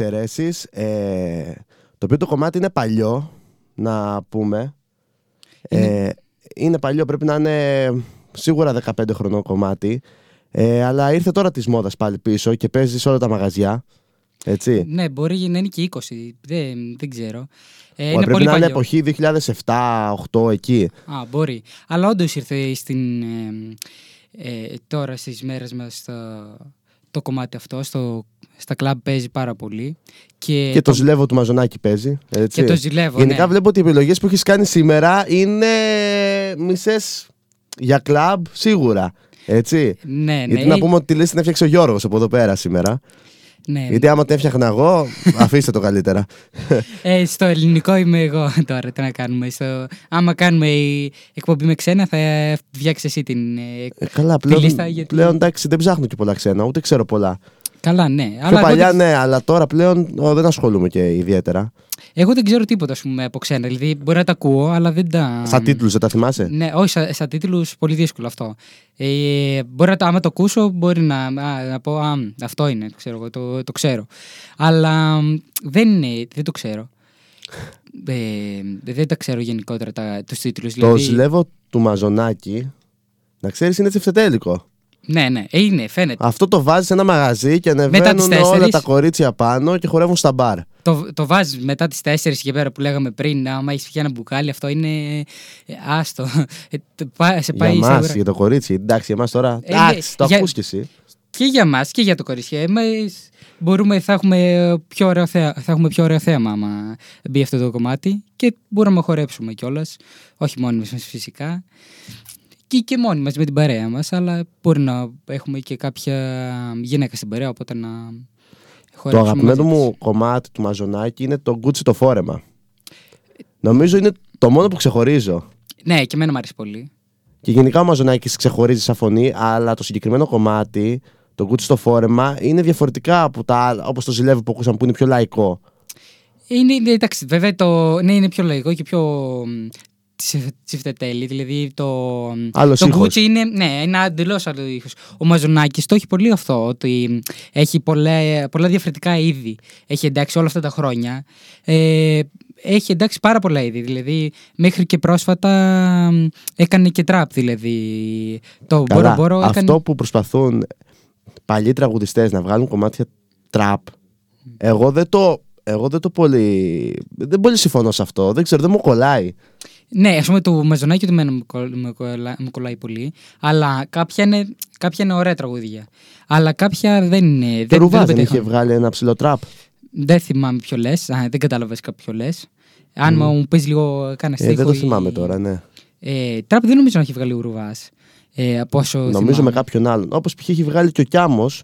εξαιρέσεις. Ε, το οποίο το κομμάτι είναι παλιό, να πούμε. Ε, είναι παλιό, πρέπει να είναι σίγουρα 15 χρονών κομμάτι. Ε, αλλά ήρθε τώρα της μόδας πάλι πίσω και παίζει σε όλα τα μαγαζιά. Έτσι. Ναι, μπορεί να είναι και 20. Δεν, δεν ξέρω. Ε, Ωραία, είναι πρέπει πολύ να είναι παλιό. εποχή 2007-2008 εκεί. Α, μπορεί. Αλλά όντως ήρθε στην, ε, ε, τώρα στις μέρες μας στο, το κομμάτι αυτό. Στο, στα κλαμπ παίζει πάρα πολύ. Και, και το ζηλεύω του Μαζονάκη παίζει. Έτσι. Και το ζηλεύω, Γενικά ναι. βλέπω ότι οι επιλογές που έχεις κάνει σήμερα είναι μισές για κλαμπ σίγουρα. Έτσι. Ναι, ναι. Γιατί να πούμε ότι τη λύση την έφτιαξε ο Γιώργος από εδώ πέρα σήμερα. Ναι. Γιατί άμα την έφτιαχνα εγώ, αφήστε το καλύτερα. Ε, στο ελληνικό είμαι εγώ τώρα. Τι να κάνουμε. Στο... Άμα κάνουμε η εκπομπή με ξένα, θα φτιάξεις εσύ την. ε, Ε, καλά, τη πλέον, λίστα, γιατί- πλέον εντάξει, δεν ψάχνω και πολλά ξένα, ούτε ξέρω πολλά. Καλά, ναι. Πιο Αλλά εγώ παλιά δεν- ναι, αλλά τώρα πλέον ο, δεν ασχολούμαι και ιδιαίτερα. Εγώ δεν ξέρω τίποτα ας πούμε, από ξένα. Δηλαδή μπορεί να τα ακούω, αλλά δεν τα. Στα τίτλους δεν τα θυμάσαι; Ναι, όχι, στα, στα τίτλους πολύ δύσκολο αυτό. Ε, μπορεί να, το- άμα το ακούσω, μπορεί να, α, να πω Α, μ, αυτό είναι, ξέρω, εγώ, το, το ξέρω. Αλλά μ, δεν, είναι, δεν το ξέρω. Ε, δεν τα ξέρω γενικότερα τα, τους τίτλους. Το δηλαδή- ζηλεύω του Μαζονάκη, να ξέρεις είναι τσιφτετέλικο. Ναι, ναι, ε, είναι, φαίνεται. Αυτό το βάζεις σε ένα μαγαζί και τις ανεβαίνουν όλα τέσσερις. τα κορίτσια πάνω και χορεύουν στα μπαρ. Το, το βάζεις μετά τις 4 και πέρα που λέγαμε πριν. Άμα έχεις πια ένα μπουκάλι, αυτό είναι. ε, άστο. Ε, το πά- σε πάει για στα μας, ουρά. για το κορίτσι. Εντάξει, για μας τώρα. Ε, Εντάξει, το για- ακούς κι εσύ. Και για μας και για το κορίτσι. Εμείς μπορούμε, θα έχουμε, πιο ωραίο θέα, θα έχουμε πιο ωραίο θέαμα άμα μπει αυτό το κομμάτι και μπορούμε να χορέψουμε κιόλας. Όχι μόνοι μας φυσικά. Και, και μόνοι μας με την παρέα μας, αλλά μπορεί να έχουμε και κάποια γυναίκα στην παρέα, οπότε να Το χορέψουμε. αγαπημένο μαζί της. μου κομμάτι του Μαζονάκη είναι το Gucci το φόρεμα. Νομίζω είναι το μόνο που ξεχωρίζω. Ναι, και εμένα μου αρέσει πολύ. Και γενικά ο Μαζονάκης ξεχωρίζει σαν φωνή, αλλά το συγκεκριμένο κομμάτι, το Gucci στο φόρεμα, είναι διαφορετικά από τα άλλα, όπως το ζηλεύω που ακούσαμε που είναι πιο λαϊκό. Είναι, είναι, εντάξει, βέβαια το, ναι, είναι πιο λαϊκό και πιο μ, τσιφ- τσιφτετέλη. Δηλαδή το, Άλλος το ήχος. Gucci είναι, ναι, είναι εντελώς άλλο ήχος. Ο Μαζονάκη το έχει πολύ αυτό, ότι έχει πολλά, πολλά διαφορετικά είδη. Έχει εντάξει όλα αυτά τα χρόνια. Ε, έχει εντάξει πάρα πολλά είδη. Δηλαδή, μέχρι και πρόσφατα μ, έκανε και τραπ. Δηλαδή, το Καλά, Μπορώ Μπορώ έκανε. αυτό που προσπαθούν παλιοί τραγουδιστές να βγάλουν κομμάτια τραπ, εγώ δεν το, εγώ δεν το πολύ, δεν πολύ συμφωνώ σε αυτό. Δεν ξέρω, δεν μου κολλάει. Ναι, ας πούμε το Μαζονάκι του μένα μου, κολλ- μου κολλά- μου κολλάει πολύ. Αλλά κάποια είναι, κάποια είναι ωραία τραγούδια. Αλλά κάποια δεν είναι. Το δεν, δεν, Ρουβάς το δεν είχε πετύχαμε. βγάλει ένα ψηλό τραπ. δεν θυμάμαι ποιο λες. Δεν κατάλαβε κάποιο λες. Αν μου πεις λίγο κάνα Ε, στίχο. δεν το ή- θυμάμαι τώρα, ναι. Ε, τραπ δεν νομίζω να έχει βγάλει ο Ρουβάς. Ε, από όσο Νομίζω θυμάμαι. με κάποιον άλλον. Όπως π.χ. έχει βγάλει και ο Κιάμος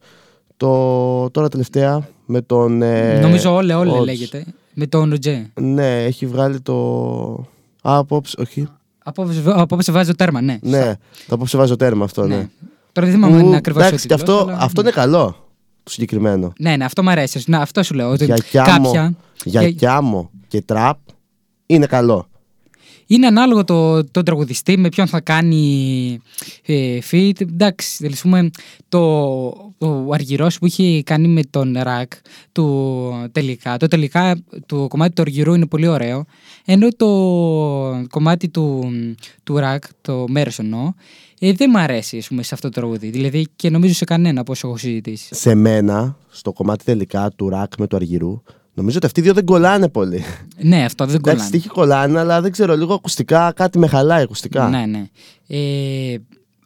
το, τώρα τελευταία με τον... ε, Νομίζω όλε, όλε όχι. λέγεται. Με τον Οτζέ. Ναι, έχει βγάλει το... Α, απόψε, όχι. Απόψε, απόψε βάζω τέρμα, ναι. Ναι, το απόψε βάζω τέρμα αυτό, ναι. Ναι. Τώρα δεν θυμάμαι Που, αν είναι ακριβώς εντάξει, και αυτό, αυτό είναι καλό, το συγκεκριμένο. Ναι, ναι, αυτό μου αρέσει. Να, αυτό σου λέω. Ότι Για Κιάμο, κάποια. για για- Κιάμο και τραπ είναι καλό. Είναι ανάλογο το, το τραγουδιστή με ποιον θα κάνει ε, feat. Εντάξει, δηλαδή, ας πούμε, το, ο Αργυρός που είχε κάνει με τον Ρακ του τελικά. Το τελικά το κομμάτι του Αργυρού είναι πολύ ωραίο. Ενώ το κομμάτι του, του Ρακ, το μέρος εννοώ, ε, δεν μου αρέσει ας πούμε, σε αυτό το τραγούδι. Δηλαδή και νομίζω σε κανένα από όσο έχω συζητήσει. Σε μένα, στο κομμάτι τελικά του ρακ με του Αργυρού, νομίζω ότι αυτοί οι δύο δεν κολλάνε πολύ. Ναι, αυτό δεν Εντάξει, κολλάνε. στίχοι κολλάνε, αλλά δεν ξέρω, λίγο ακουστικά κάτι με χαλάει ακουστικά. Ναι, ναι. Ε,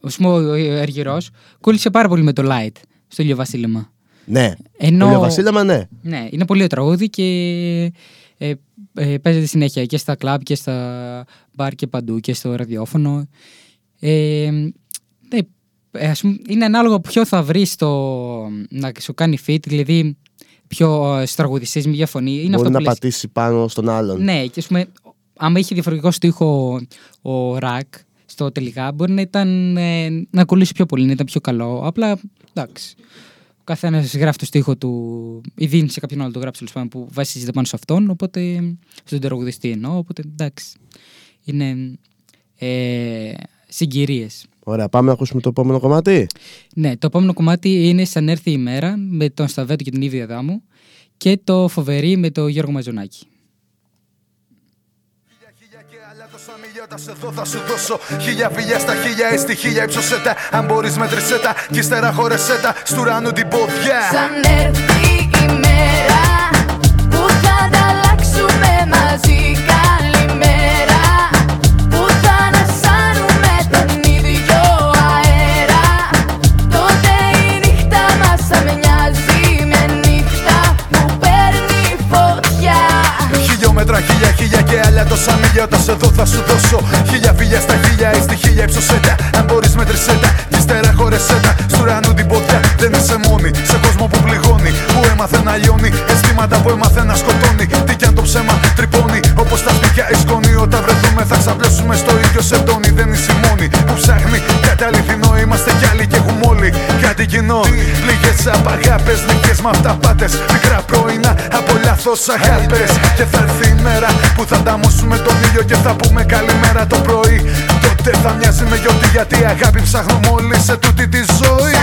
ας πούμε, ο Αργυρός κόλλησε πάρα πολύ με το Light στο ηλιοβασίλεμα. Ναι. Ενώ- Το Βασίλεμα, ναι. Ναι, είναι πολύ ωραίο τραγούδι και ε, ε, παίζεται συνέχεια και στα κλαμπ και στα μπαρ και παντού και στο ραδιόφωνο. Ε, ναι, ε, ας πούμε, είναι ανάλογο ποιο θα βρεις στο, να σου κάνει fit, δηλαδή ποιο τραγουδιστή με μια φωνή. Είναι Μπορεί αυτό να που λες. πατήσει πάνω στον άλλον. Ναι, και ας πούμε, άμα είχε διαφορετικό στίχο ο Ρακ στο τελικά, μπορεί να ήταν ε, να κολλήσει πιο πολύ, να ήταν πιο καλό. Απλά εντάξει. Ο καθένα γράφει το στίχο του, ή δίνει σε κάποιον άλλο το γράψει τέλος πάντων, που βασίζεται πάνω σε αυτόν. Οπότε στον τραγουδιστή εννοώ. Οπότε εντάξει. Είναι ε, συγκυρίες. Ωραία, πάμε να ακούσουμε το επόμενο κομμάτι. Ναι, το επόμενο κομμάτι είναι Σαν έρθει η μέρα με τον Σταβέτο και την ίδια δάμου και το Φοβερή με τον Γιώργο Μαζονάκη. Τόσα μιλιότα σε δω θα σου δώσω. Χίλια φιλιά στα χίλια έστι χίλια ύψωσέ τα. Αν μπορείς μέτρησέ τα κι ύστερα χώρεσέ τα. Στου ουρανού την ποδιά. Σαν έρθει η μέρα που θα ανταλλάξουμε μαζί χίλια και άλλα τόσα μιλιότα σε δω θα σου δώσω Χίλια φιλιά στα χίλια έστι χίλια ύψωσέ τα Αν μπορείς μέτρησέ τα κι ύστερα χώρεσέ τα Στου ουρανού την ποδιά δεν είσαι μόνη Σε κόσμο που πληγώνει, που έμαθε να λιώνει. Αισθήματα που έμαθε να σκοτώνει Τι κι αν το ψέμα τρυπώνει. Όπως τα σπίτια η σκόνη Όταν βρεθούμε θα ξαπλώσουμε στο ίδιο σεντόνι Δεν είσαι η μόνη που ψάχνει Κάτι αληθινό είμαστε κι Κάτι κοινό. Πληγές απ' αγάπες, νίκες μ' αυταπάτες Μικρά πρωινά από λάθος αγάπες. Και θα έρθει η μέρα που θα ανταμώσουμε τον ήλιο Και θα πούμε καλημέρα το πρωί. Τότε θα μοιάζει με γιορτή γιατί αγάπη ψάχνουμε όλοι σε τούτη τη ζωή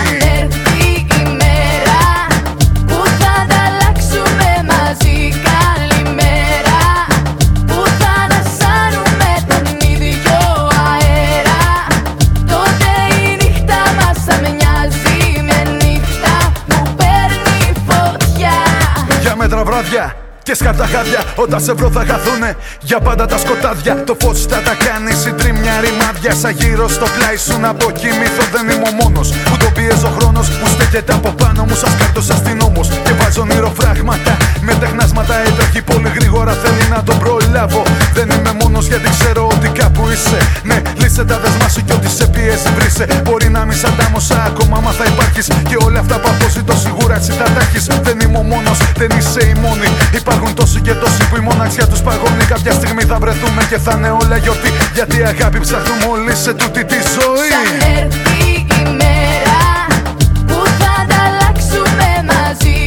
και σκατά χάδια Όταν σε βρω θα χαθούνε. Για πάντα τα σκοτάδια Το φως θα τα κάνεις. Συντρίμια ρημάδια Σαν γύρω στο πλάι σου να αποκοιμήθω Δεν είμαι ο μόνος που τον πίεζε ο χρόνος. Που στέκεται από πάνω μου σαν σκάρτος αστυνόμος Και βάζω ονειροφράγματα με τεχνάσματα έτρεχει πολύ γρήγορα θέλει να τον προλάβω. Δεν είμαι μόνος γιατί ξέρω ότι κάπου είσαι. Ναι, λύσε τα δεσμά σου και ό,τι σε πιέζει βρήσε. Μπορεί να μη σαν τάμωσα ακόμα μα θα υπάρχεις. Και όλα αυτά που απόζητο σίγουρα έτσι θα τα έχεις. Δεν είμαι ο μόνος, δεν είσαι η μόνη. Υπάρχουν τόσοι και τόσοι που η μοναξιά τους παγώνει. Κάποια στιγμή θα βρεθούμε και θα είναι όλα γιορτή. Γιατί αγάπη ψάχνουμε όλοι σε τούτη τη ζωή. Σαν έρθει η μέρα που θα ανταλλάξουμε μαζί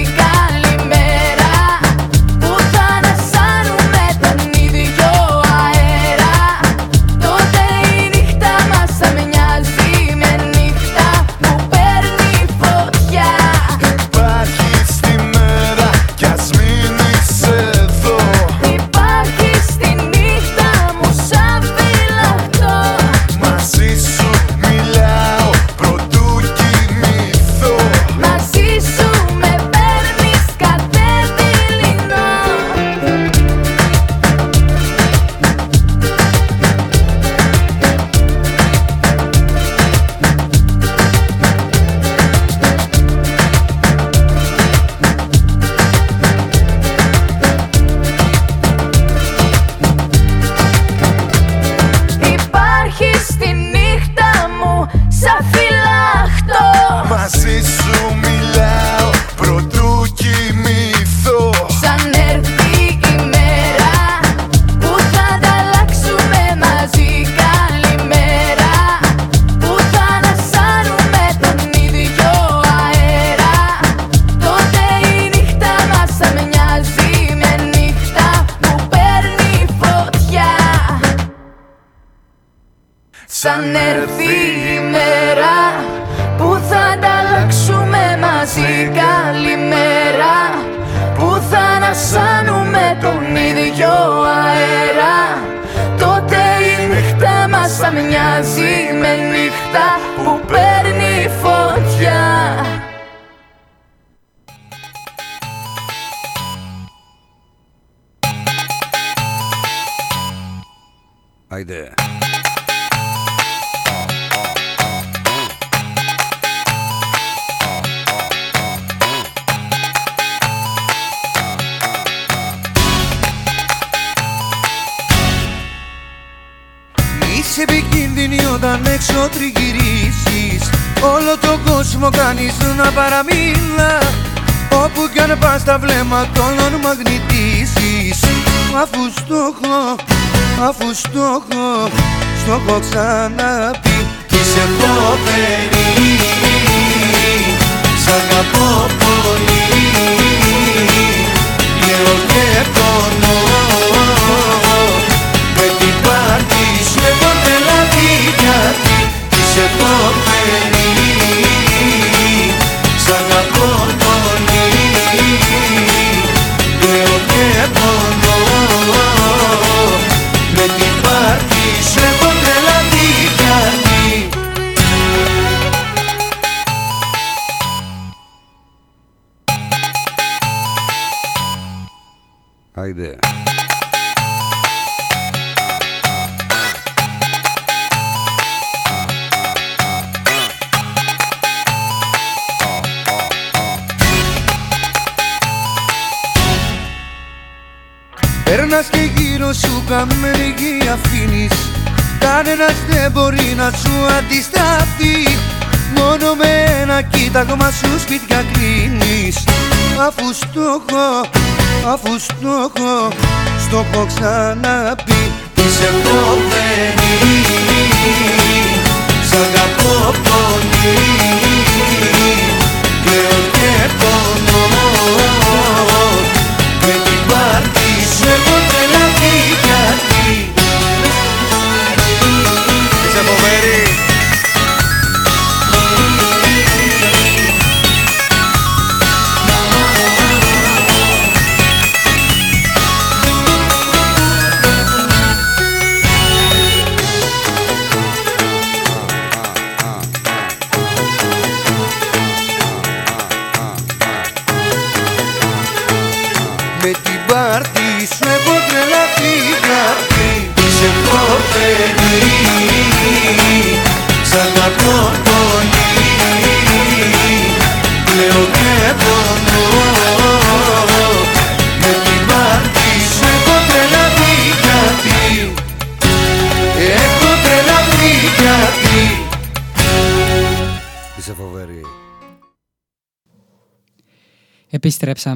Στο έχω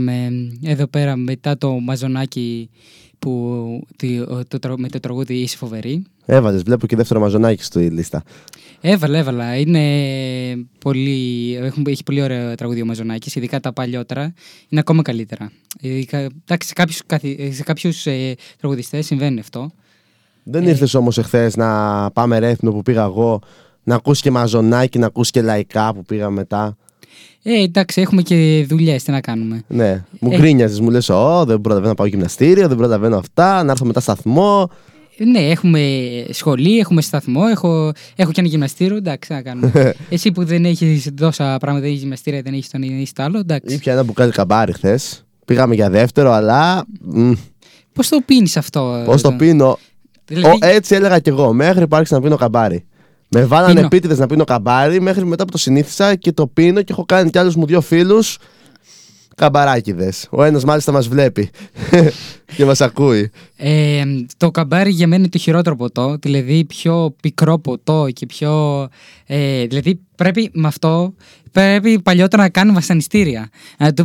Επιστρέψαμε εδώ πέρα μετά το μαζονάκι που, το, το, τρα- με το τραγούδι Είσαι φοβερή. Έβαλε, βλέπω και δεύτερο μαζονάκι στη λίστα. Έβαλα, έβαλα. Είναι πολύ, έχουν, έχει πολύ ωραίο τραγούδι ο Μαζονάκης, ειδικά τα παλιότερα. Είναι ακόμα καλύτερα. Ειδικά, εντάξει, σε κάποιους, καθη- σε κάποιους ε, τραγουδιστές συμβαίνει αυτό. Δεν Ε. ήρθες όμως εχθές να πάμε ρέθμινο που πήγα εγώ, να ακούσει και μαζονάκι, να ακούσει και λαϊκά που πήγα μετά. Ε, εντάξει, έχουμε και δουλειές, τι να κάνουμε. Ναι, μου Ε. γκρίνιαζες, μου λες: Ω, δεν προλαβαίνω να πάω γυμναστήριο, δεν προλαβαίνω αυτά, να έρθω μετά σταθμό. Ε, Ναι, έχουμε σχολή, έχουμε σταθμό, έχω, έχω και ένα γυμναστήριο, εντάξει, τι να κάνουμε. *laughs* Εσύ που δεν έχεις τόσα πράγματα, δεν έχεις γυμναστήρια, δεν έχεις τον ή το άλλο, εντάξει. Ήπια ένα μπουκάλι καμπάρι χθες. Πήγαμε για δεύτερο, αλλά. Πώς το πίνεις αυτό, Πώς το εδώ; πίνω. Δηλαδή- Ο, έτσι έλεγα κι εγώ, μέχρι που άρχισα να πίνω καμπάρι. Με βάλανε Πίνω. επίτηδες να πίνω καμπάρι, μέχρι μετά που το συνήθισα και το πίνω και έχω κάνει κι άλλους μου δύο φίλους καμπαράκιδες. Ο ένας μάλιστα μας βλέπει *laughs* και μας ακούει. Ε, το καμπάρι για μένα είναι το χειρότερο ποτό, δηλαδή πιο πικρό ποτό και πιο... Ε, δηλαδή πρέπει με αυτό, πρέπει παλιότερα να κάνουμε βασανιστήρια. Ε, το,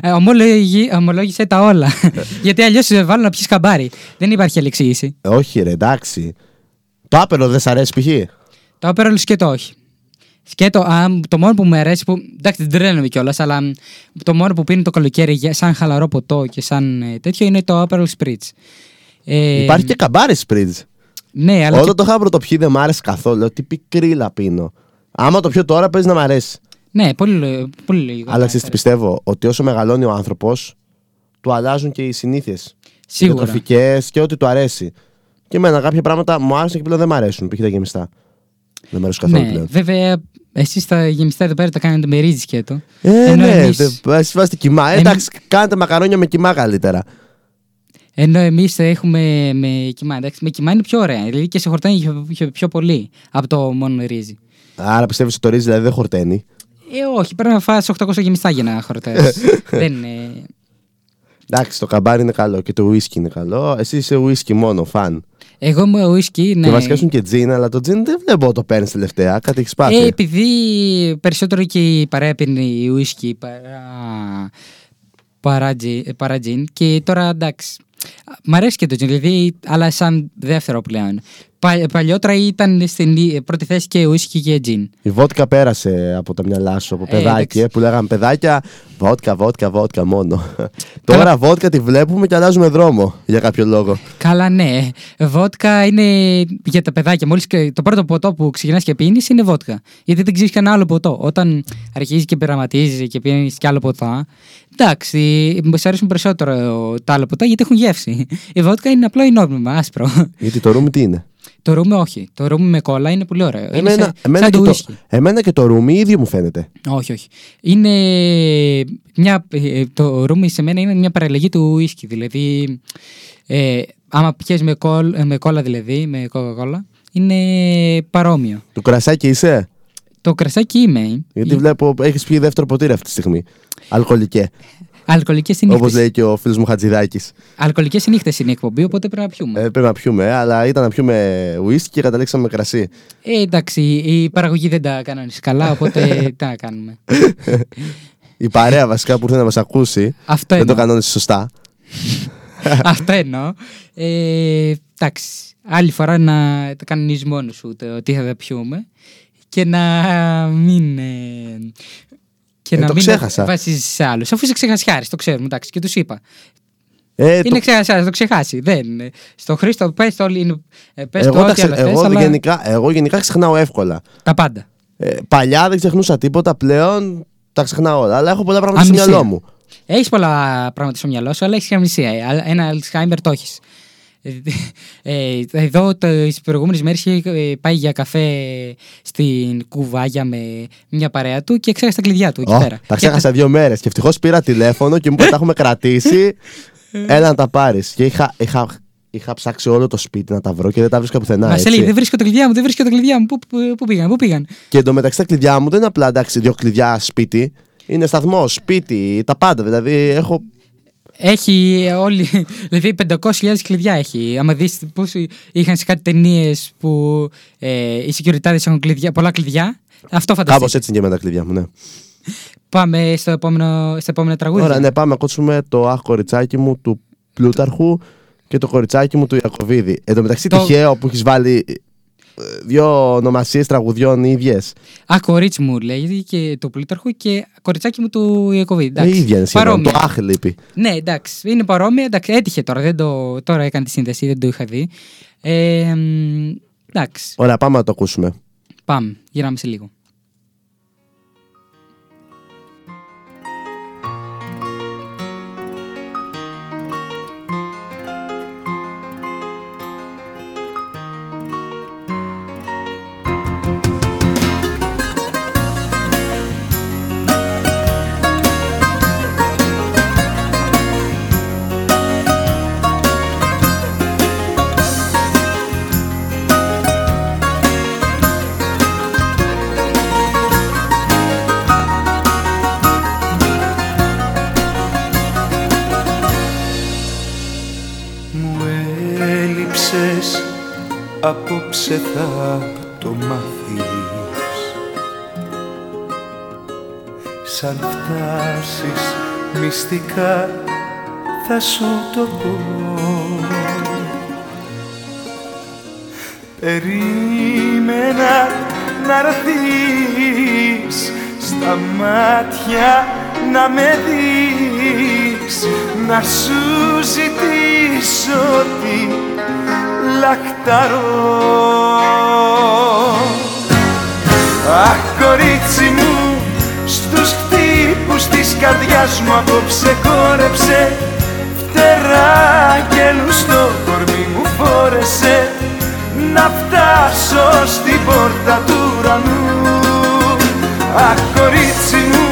ε, ομολογεί- ομολόγησε τα όλα. *laughs* Γιατί αλλιώς σε βάλω να πιεις καμπάρι. Δεν υπάρχει άλλη εξήγηση. Όχι, ρε, εντάξει. Το άπερο δεν σ' αρέσει π.χ. Το άπερο σκέτο όχι. Σκέτο, α, το μόνο που μου αρέσει, που, εντάξει δεν τρέλνομαι κιόλας, αλλά μ, το μόνο που πίνει το καλοκαίρι για- σαν χαλαρό ποτό και σαν ε, τέτοιο είναι το Aperol Spritz. Ε, Υπάρχει και καμπάρι σπρίτζ. Ναι, αλλά. Όταν και- το είχα πρωτοπιεί δεν μ' άρεσε καθόλου. Λέω τι πικρίλα πίνω. Άμα το πιω τώρα παίζει να μ' αρέσει. Ναι, πολύ, λο- πολύ λογικό. Αλλά ξέρεις τι πιστεύω, ότι όσο μεγαλώνει ο άνθρωπος, του αλλάζουν και οι συνήθειες. Σίγουρα. Διατροφικές και ό,τι του αρέσει. Και εμένα κάποια πράγματα μου άρεσαν και πλέον δεν μ' αρέσουν. Π.χ. τα γεμιστά. Δεν μ' αρέσουν καθόλου Ναι, πλέον. βέβαια, εσείς τα γεμιστά εδώ πέρα τα κάνετε με ρύζι σκέτο. Ε, Ενώ ναι, εμείς- δε- εσείς βάζετε κοιμά. Ε, Εμείς- Εντάξει, κάνετε μακαρόνια με κοιμά καλύτερα. Ενώ εμείς έχουμε με κοιμά. Εντάξει, με κοιμά είναι πιο ωραία. Δηλαδή και σε χορτάνει πιο, πιο, πιο πολύ από το μόνο ρύζι. Άρα πιστεύεις ότι το ρύζι δηλαδή δεν χορταίνει; Ε, όχι, πρέπει να φας 800 γεμιστά για να χορτάσεις. *laughs* Δεν είναι. Εντάξει, το καμπάρι είναι καλό και το whisky είναι καλό. Εσύ είσαι whisky μόνο, φαν. Εγώ είμαι ουίσκι, ναι. Και βασικά ήσουν και τζιν, αλλά το τζιν δεν βλέπω το παίρνεις τελευταία. Κάτι έχεις πάθει. Ε, επειδή περισσότερο και η παρέα πίνει ουίσκι παρά, παρά, τζι- παρά τζιν και τώρα εντάξει. Μ' αρέσει και το τζιν, δηλαδή, αλλά σαν δεύτερο πλέον. Πα, παλιότερα ήταν στην ι- πρώτη θέση και ουίσκι και τζιν. Η βότκα πέρασε από τα μυαλά σου, από Ε, παιδάκι, εντάξει. ε, που λέγαμε παιδάκια, βότκα, βότκα, βότκα μόνο. *laughs* Τώρα βότκα τη βλέπουμε και αλλάζουμε δρόμο για κάποιο λόγο. Καλά, ναι. Βότκα είναι για τα παιδάκια. Μόλις και το πρώτο ποτό που ξεκινάς και πίνεις είναι βότκα. Γιατί δεν ξέρεις κανένα άλλο ποτό. Όταν αρχίζεις και πειραματίζεις και πίνεις και άλλο ποτά. Εντάξει, μου αρέσουν περισσότερο τα άλλα ποτά γιατί έχουν γεύση. Η βότκα είναι απλό ενόρμημα, άσπρο. Γιατί το ρούμι τι είναι; Το ρούμι όχι. Το ρούμι με κόλλα είναι πολύ ωραίο. είναι Εμένα, σαν, εμένα, σαν και το το, ουίσκι. εμένα και το ρούμι ίδιο μου φαίνεται. Όχι, όχι. Είναι μια, ε, το ρούμι σε μένα είναι μια παραλλαγή του ουίσκι. Δηλαδή, ε, άμα πιες με, κόλ, ε, με κόλλα δηλαδή, με κόκα-κόλλα, είναι παρόμοιο. Του κρασάκι είσαι; Το κρασάκι είμαι. Γιατί βλέπω έχεις πιει δεύτερο ποτήρι αυτή τη στιγμή. Αλκοολικέ. Αλκοολικές Όπως συνύχτες. λέει και ο φίλος μου Χατζηδάκης. Αλκοολικές συνύχτες είναι η εκπομπή, οπότε πρέπει να πιούμε. Ε, πρέπει να πιούμε, ε, αλλά ήταν να πιούμε whisky και καταλήξαμε με κρασί. Ε, εντάξει, η παραγωγή δεν τα κανόνισε καλά, οπότε *laughs* τι να κάνουμε. Η παρέα βασικά που ήρθε να μας ακούσει. Αυτό δεν το εννοώ. κανόνισε σωστά. *laughs* Αυτό εννοώ. Ε, εντάξει. Άλλη φορά να το κανονίζει μόνος σου το τι θα τα πιούμε και να μην. ε, και Ε, να το μην ξέχασα. βασίζει σε άλλους. Αφού είσαι ξεχασιάρης, το ξέρουμε, εντάξει, και τους είπα. Ε, είναι το- ξεχασιάρης, το ξεχάσει. Δεν. είναι. Στο Χρήστο, πες το, όλοι είναι- ε, πες το εγώ, τα ό,τι ξε- άλλο θες, εγώ, αλλά γενικά, εγώ γενικά ξεχνάω εύκολα. τα πάντα. Ε, παλιά δεν ξεχνούσα τίποτα, πλέον τα ξεχνάω όλα. Αλλά έχω πολλά πράγματα στο Αμνησία. μυαλό μου. Έχεις πολλά πράγματα στο μυαλό σου, αλλά έχεις αμνησία. Ε, α- Ένα Alzheimer το έχεις. Ε, εδώ τις προηγούμενες μέρες είχε ε, πάει για καφέ στην κουβάγια με μια παρέα του και ξέχασε τα κλειδιά του εκεί Ω, πέρα. τα ξέχασα δύο μέρες. Και ευτυχώς πήρα τηλέφωνο και μου είπα *laughs* τα έχουμε κρατήσει. Έλα να τα πάρεις. Και είχα, είχα, είχα ψάξει όλο το σπίτι να τα βρω και δεν τα βρίσκα πουθενά. Μα έτσι. λέει: Δεν βρίσκω τα κλειδιά μου, δεν βρίσκω τα κλειδιά μου. Πού, πού, πού πήγαν, πού πήγαν; Και εντωμεταξύ τα κλειδιά μου δεν είναι απλά εντάξει, δύο κλειδιά σπίτι. Είναι σταθμός, σπίτι, τα πάντα. Δηλαδή έχω. Έχει όλοι. *laughs* Δηλαδή 500.000 κλειδιά έχει. Άμα δεις πώ είχαν σε κάτι ταινίες που ε, οι security έχουν κλειδιά, πολλά κλειδιά. Αυτό Κάπως φανταστείτε. έτσι είναι και με τα κλειδιά μου, ναι. Πάμε στο επόμενο, στο επόμενο τραγούδι. Ωραία, ναι, πάμε να ακούσουμε το Αχ κοριτσάκι μου του Πλούταρχου και το κοριτσάκι μου του Ιακοβίδη. Εν τω μεταξύ, Το- τυχαίο που έχεις βάλει ε, δύο ονομασίες τραγουδιών ίδιες. Α, κορίτσι μου λέει και του Πλούταρχου και κοριτσάκι μου του Ιακωβίδη. Ε, ίδια είναι σχεδόν. παρόμοια. Το Αχ λείπει. Ναι, εντάξει, είναι παρόμοια. Εντάξει, έτυχε τώρα, δεν το, τώρα έκανε τη σύνδεση, δεν το είχα δει. Ε, μ, εντάξει, Ωραία, πάμε να το ακούσουμε. πάμε, γυράμε σε λίγο. Απόψε θα το μάθεις Σαν φτάσεις μυστικά θα σου το πω. Περίμενα να έρθεις στα μάτια να με δεις να σου ζητήσω τι λαχταρώ. Αχ κορίτσι μου στους χτύπους της καρδιάς μου απόψε χόρεψε φτερά και στο κορμί μου φόρεσε. Να φτάσω στην πόρτα του ουρανού. Αχ κορίτσι μου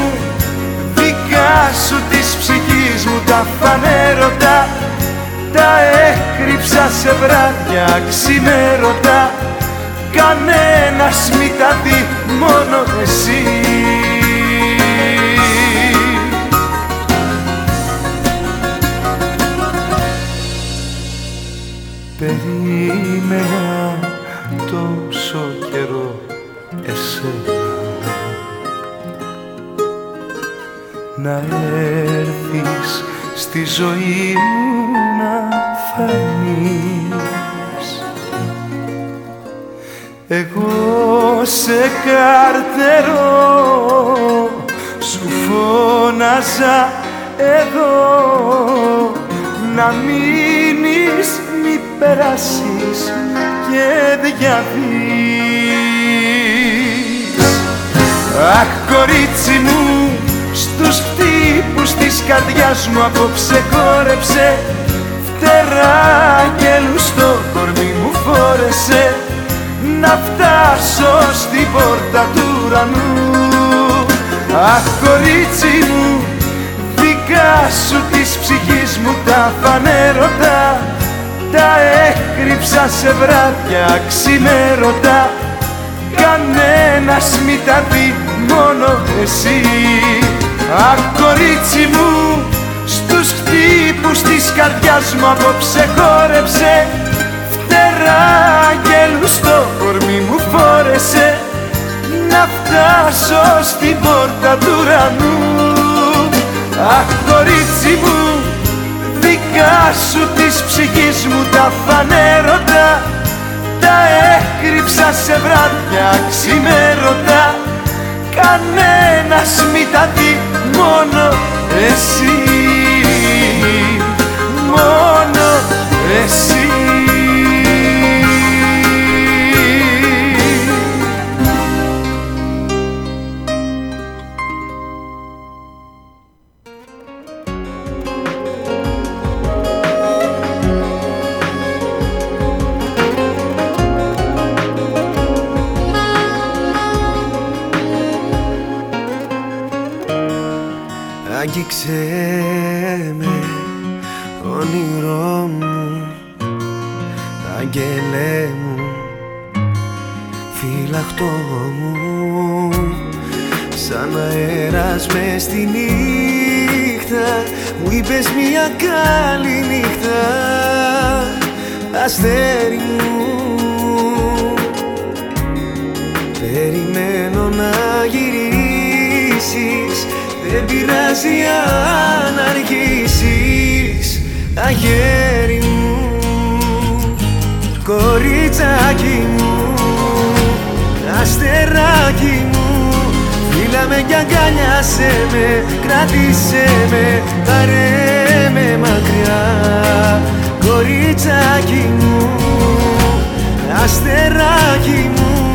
δικά σου της ψυχής μου τα φανέρωτα τα έκρυψα σε βράδια ξημέρωτα. Κανένας μη τα δει μόνο εσύ. Περίμενα τόσο καιρό εσένα να έρθεις στη ζωή μου να φανείς. Εγώ σε καρτερώ σου φώναζα εδώ να μείνεις μη περάσεις και διαβείς. Αχ κορίτσι μου στους χτύπους της καρδιάς μου απόψε χόρεψε φτερά και στο κορμί μου φόρεσε. Να φτάσω στην πόρτα του ουρανού. Αχ κορίτσι μου δικά σου της ψυχής μου τα φανέρωτα. Τα έκρυψα σε βράδια ξημέρωτα. Κανένας μη τα δει μόνο εσύ Αχ κορίτσι μου στους χτύπους της καρδιάς μου απόψε χόρεψε. Φτερά και στο κορμί μου φόρεσε. Να φτάσω στην πόρτα του ουρανού. Αχ κορίτσι μου δικά σου της ψυχής μου τα φανέρωτα. Τα έκρυψα σε βράδια ξημέρωτα. Κανένας μη τα δει μόνο εσύ. Μόνο εσύ Say. Αργήσεις Αγέρι μου Κοριτσάκι μου Αστεράκι μου. Φίλα με κι αγκαλιάσέ με Κράτησέ με Πάρε με μακριά. Κοριτσάκι μου Αστεράκι μου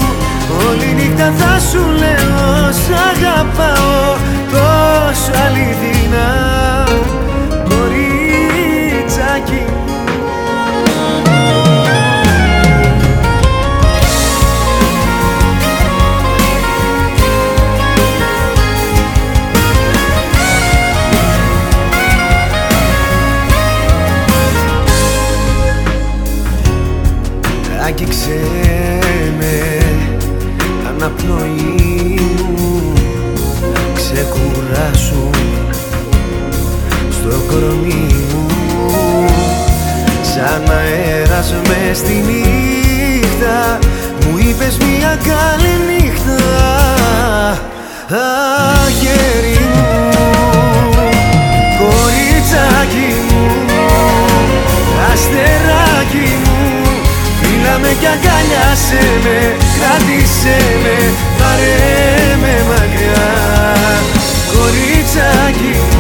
Όλη νύχτα θα σου λέω Σ' αγαπάω τόσο αληθινά αναπνοή μου. Ξεκουράσου στο κορμί μου. Σαν αέρας μες στη νύχτα Μου είπες μια καλή νύχτα. Αγέρι μου κι αγκαλιάσέ με Κράτησέ με Πάρε με μακριά. Κοριτσάκι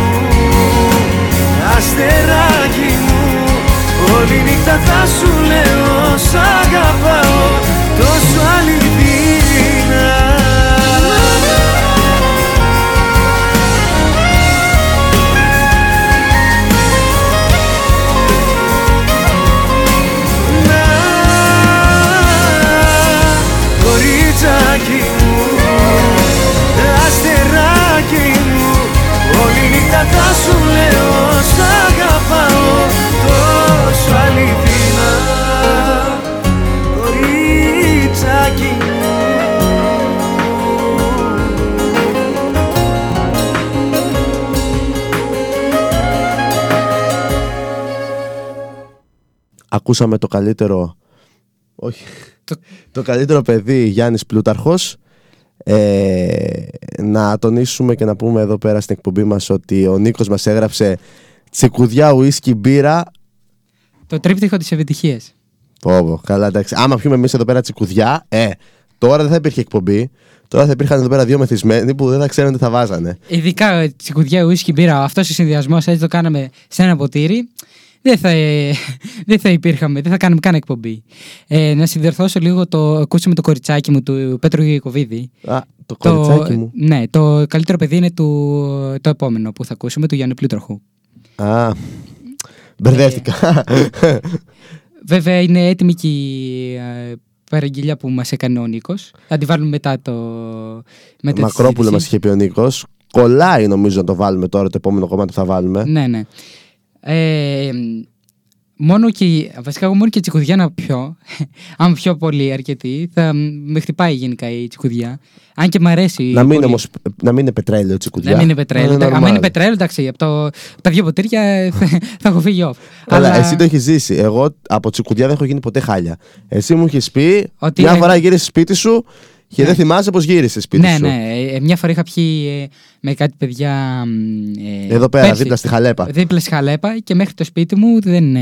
ακούσαμε το καλύτερο. Όχι. Το, καλύτερο παιδί Γιάννης Πλούταρχος. Ε, να τονίσουμε και να πούμε εδώ πέρα στην εκπομπή μας ότι ο Νίκος μας έγραψε τσικουδιά, ουίσκι, μπύρα. Το τρίπτυχο της επιτυχίας. Πω, καλά εντάξει. Άμα πιούμε εμείς εδώ πέρα τσικουδιά, ε, τώρα δεν θα υπήρχε εκπομπή. Τώρα θα υπήρχαν εδώ πέρα δύο μεθυσμένοι που δεν θα ξέρουν τι θα βάζανε. Ειδικά ε, τσικουδιά, ουίσκι, μπύρα. Αυτός ο συνδυασμός έτσι το κάναμε σε ένα ποτήρι. Δεν θα, ε, *laughs* δεν θα υπήρχαμε, δεν θα κάνουμε καν εκπομπή. Ε, να συνδιορθώσω λίγο το. Ακούσαμε το κοριτσάκι μου του Πέτρου Γιακοβίδη. Α, το κοριτσάκι μου. Ναι, το καλύτερο παιδί είναι του, το επόμενο που θα ακούσουμε, του Γιάννη Πλούτροχου. Α, μπερδεύτηκα. Βέβαια είναι έτοιμη και η ε, παραγγελιά που μας έκανε ο Νίκος. Θα τη βάλουμε μετά το... Μετά τη Μακρόπουλο συζήτηση. μας είχε πει ο Νίκος. Κολλάει νομίζω να το βάλουμε τώρα το επόμενο κομμάτι που θα βάλουμε. Ναι, ναι. Ε, μόνο και, βασικά εγώ μόνο και τσικουδιά να πιω, *laughs* αν πιω πολύ αρκετή, θα με χτυπάει γενικά η τσικουδιά. Αν και μ' αρέσει. Να μην, πολύ. όμως, να μην είναι πετρέλαιο τσικουδιά. Να μην είναι πετρέλαιο. Να Αν normal. είναι πετρέλαιο, εντάξει, από, το, από τα δύο ποτήρια *laughs* θα, θα έχω φύγει off. Καλά, Αλλά- εσύ το έχεις ζήσει. Εγώ από τσικουδιά δεν έχω γίνει ποτέ χάλια. Εσύ μου έχεις πει Ότι μια είναι- φορά γύρισες σπίτι σου και δεν θυμάσαι πώς γύρισε σπίτι ναι, σου; ναι. Ε, μια φορά είχα πιει ε, με κάτι παιδιά. ε, Εδώ πέρα, πέρσι. δίπλα στη Χαλέπα. Δίπλα στη Χαλέπα και μέχρι το σπίτι μου δεν, ε,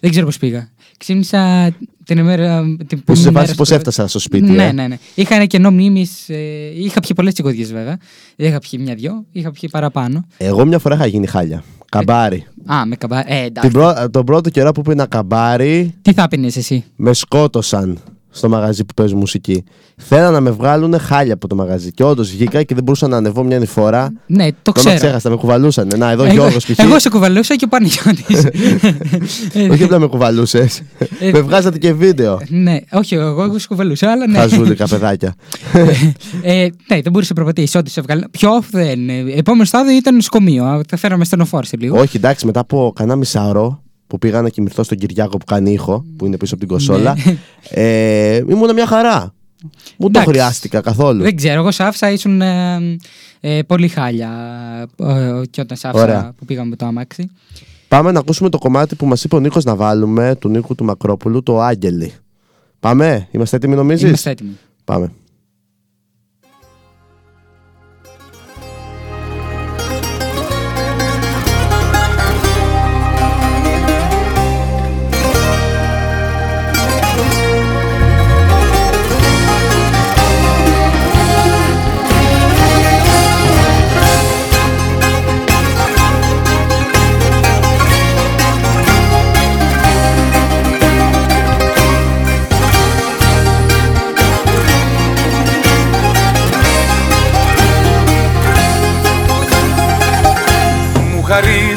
δεν ξέρω πώς πήγα. Ξύπνησα την ημέρα. Την Που σε επόμενη φάση μέρα πώς στο- έφτασα στο σπίτι. Ναι, ε; ναι, ναι. Είχα ένα κενό μνήμης. Ε, είχα πιει πολλές τσικωδιέ βέβαια. Δεν είχα πιει μια-δυο, είχα πιει παραπάνω. Εγώ μια φορά είχα γίνει χάλια. Καμπάρι. Α, με καμπά. Ε, εντάξει. Την πρω... Τον πρώτο καιρό που πήνα καμπάρι, Τι θα πίνει εσύ; με σκότωσαν στο μαγαζί που παίζει μουσική. Θέλαν να με βγάλουν χάλια από το μαγαζί. Και όντως βγήκα και δεν μπορούσα να ανεβώ μια φορά. Ναι, το Το ξέρω. ξέχασα, με κουβαλούσαν. Να, εδώ εγώ, Γιώργος π.χ. εγώ σε κουβαλούσα και ο Παναγιώτης. *laughs* Όχι απλά με κουβαλούσες. Ε, με βγάζατε και βίντεο. ναι, όχι, εγώ, εγώ σε κουβαλούσα, αλλά ναι. Χαζούλικα παιδάκια. *laughs* ε, ναι, δεν μπορούσε να προπατήσει ό,τι σε βγάλει. Πιο off δεν. ε, Επόμενο στάδιο ήταν νοσοκομείο. Α, Τα φέραμε στενοφόρ σε λίγο. Όχι, εντάξει, μετά από κανένα μισάωρο που πήγα να κοιμηθώ στον Κυριάκο που κάνει ήχο, που είναι πίσω από την κοσόλα, ε, ήμουν μια χαρά. Μου το Ναι. Εντάξει. χρειάστηκα καθόλου. Δεν ξέρω, εγώ σε άφησα ήσουν ε, ε, πολύ χάλια ε, και όταν σε άφησα Ωραία. που πήγαμε με το αμάξι. Πάμε να ακούσουμε το κομμάτι που μας είπε ο Νίκος να βάλουμε, του Νίκου του Μακρόπουλου, το Άγγελοι. Πάμε, είμαστε έτοιμοι νομίζεις; Είμαστε έτοιμοι. Πάμε.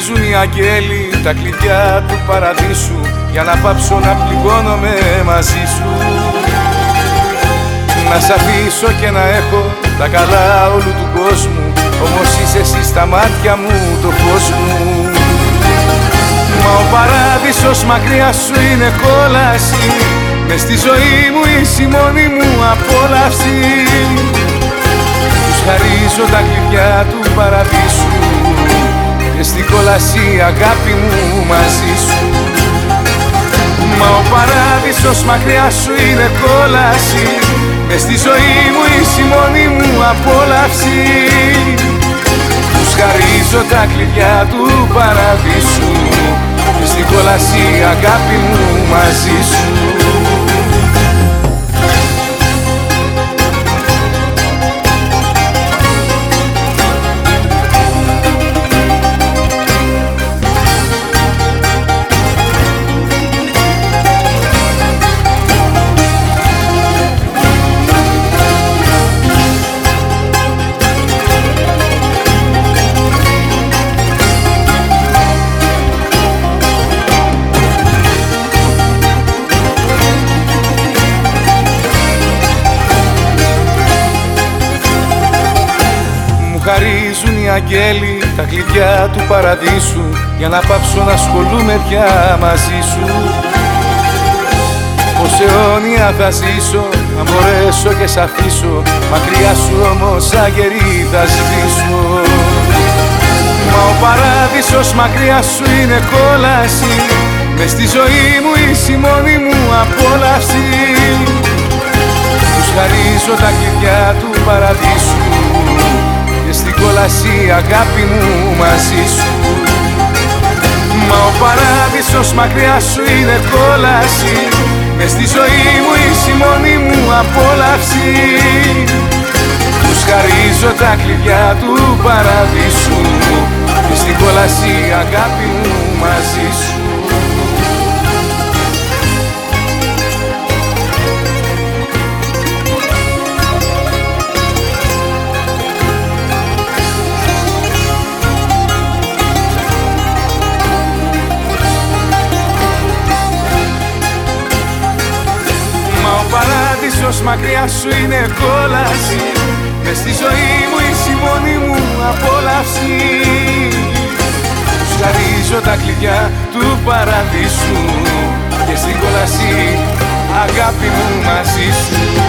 Χαρίζουν οι αγγέλοι τα κλειδιά του παραδείσου για να πάψω να πληγώνομαι μαζί σου. Να σ' αφήσω και να έχω τα καλά όλου του κόσμου όμως είσαι εσύ στα μάτια μου το φως μου. Μα ο παράδεισος μακριά σου είναι κόλαση Μες στη ζωή μου είσαι η μόνη μου απόλαυση. Τους χαρίζω τα κλειδιά του παραδείσου. Και στην κόλαση αγάπη μου μαζί σου. Μα ο παράδεισος μακριά σου είναι κόλαση. Μες στη ζωή μου είσαι η μόνη μου απόλαυση. Τους χαρίζω τα κλειδιά του παραδείσου. Και στην κόλαση αγάπη μου μαζί σου χαρίζουν οι αγγέλοι τα κλειδιά του παραδείσου Για να πάψω να ασχολούμαι πια μαζί σου. Πως αιώνια θα ζήσω Αν μπορέσω και σ' αφήσω Μακριά σου όμως σαν καιρή θα σβήσω. Μα ο παράδεισος μακριά σου είναι κόλαση Μες στη ζωή μου είσαι η μόνη μου απόλαυση. Τους χαρίζω τα κλειδιά του παραδείσου Και στην κόλαση αγάπη μου μαζί σου. Μα ο παράδεισος μακριά σου είναι κόλαση. Μες στη ζωή μου είσαι η μόνη μου απόλαυση. Τους χαρίζω τα κλειδιά του παραδείσου. Και στην κόλαση αγάπη μου μαζί σου μακριά σου είναι κόλαση. Μες στη ζωή μου είσαι η μόνη μου απόλαυση. Τους χαρίζω τα κλειδιά του παραδείσου. Και στην κόλαση αγάπη μου μαζί σου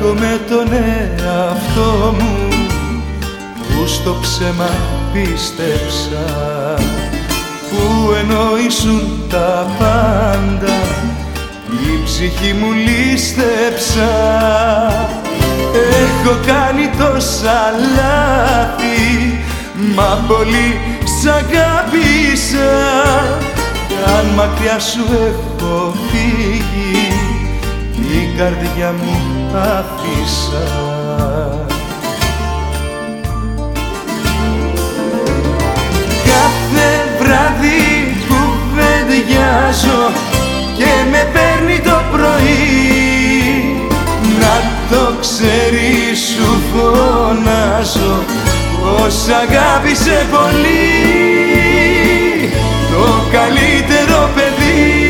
έχω με τον εαυτό μου που στο ψέμα πίστεψα. Που εννοήσουν τα πάντα η ψυχή μου λίστεψα έχω κάνει τόσα λάθη μα πολύ σ' αγάπησα. Κι αν μακριά σου έχω φύγει την καρδιά μου άφησα Κάθε βράδυ κουβεντιάζω και με παίρνει το πρωί. Να το ξέρεις σου φωνάζω πως αγάπησε πολύ το καλύτερο παιδί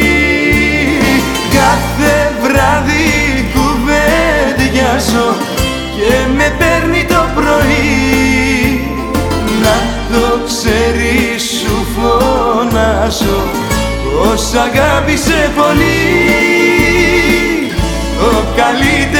κάθε βράδυ κουβεντιάζω και με παίρνει το πρωί. Να το ξέρεις σου φωνάζω πως αγάπησε πολύ. Το καλύτερο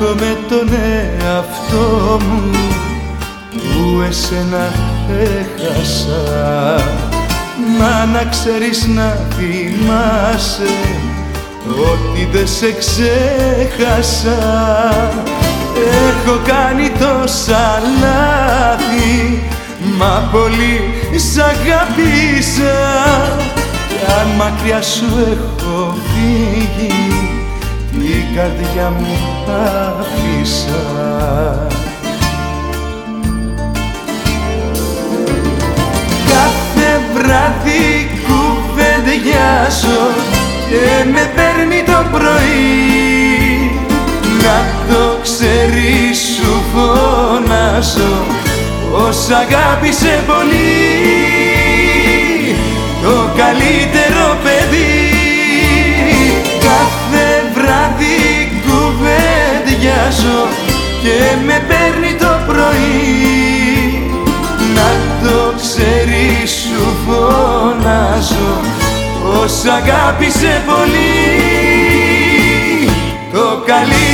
με τον εαυτό μου που εσένα έχασα. Μα να ξέρεις να θυμάσαι ότι δεν σε ξέχασα. Έχω κάνει τόσα λάθη μα πολύ σ' αγάπησα κι αν μακριά σου έχω φύγει την καρδιά μου άφησα Κάθε βράδυ κουβεντιάζω και με παίρνει το πρωί. Να το ξέρεις σου φωνάζω πως αγάπησε πολύ το καλύτερο παιδί κουβεντιάζω και με παίρνει το πρωί. Να το ξέρεις σου φωνάζω πως αγάπησε πολύ το καλύτερο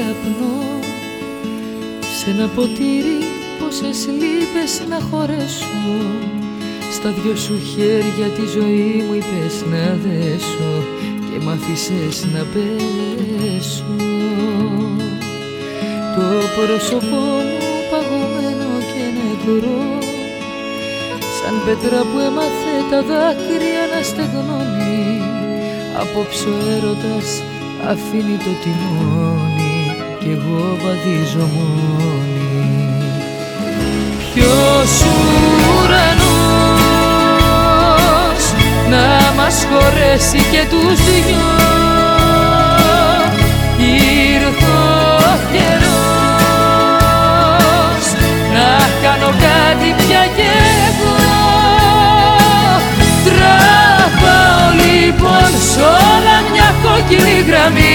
καπνό Σε ένα ποτήρι πόσες λύπες να χωρέσω. Στα δυο σου χέρια τη ζωή μου είπες να δέσω Και μ' άφησες να πέσω. Το πρόσωπό μου παγωμένο και νεκρό Σαν πέτρα που έμαθε τα δάκρυα να στεγνώνει Απόψε ο έρωτας αφήνει το τιμόνι Κι εγώ βαδίζω μόνη. Ποιος ουρανός να μας χωρέσει και τους δυο; Ήρθε ο καιρός να κάνω κάτι πια κι εγώ. Τραβάω λοιπόν σ' όλα μια κόκκινη γραμμή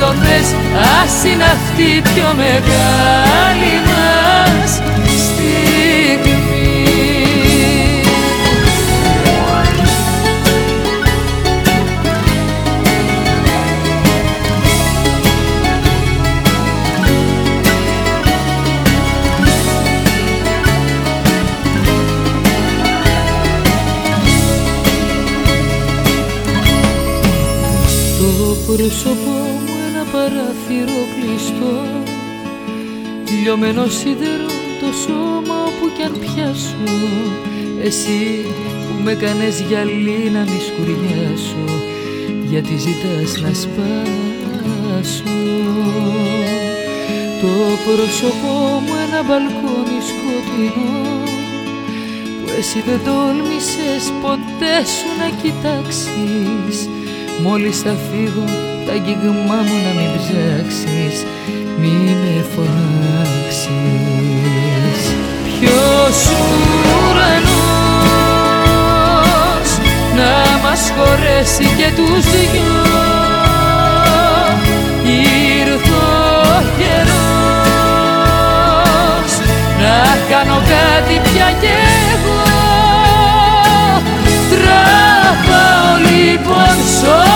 το θες ας είναι αυτή η πιο μεγάλη μας παράθυρο κλειστό Λιωμένο σίδερο το σώμα όπου κι αν πιάσω Εσύ που με κάνες γυαλί να μη σκουριάσω Γιατί ζητάς να σπάσω. Το πρόσωπό μου ένα μπαλκόνι σκοτεινό Που εσύ δεν τόλμησες ποτέ σου να κοιτάξεις Μόλις θα φύγω τα αγγίγμά μου να μην ψάξεις Μη με φωνάξεις. Ποιος ουρανός να μας χωρέσει και τους δυο; Ήρθε ο καιρός να κάνω κάτι πια κι εγώ. Τραβάω λοιπόν σ' όλα μια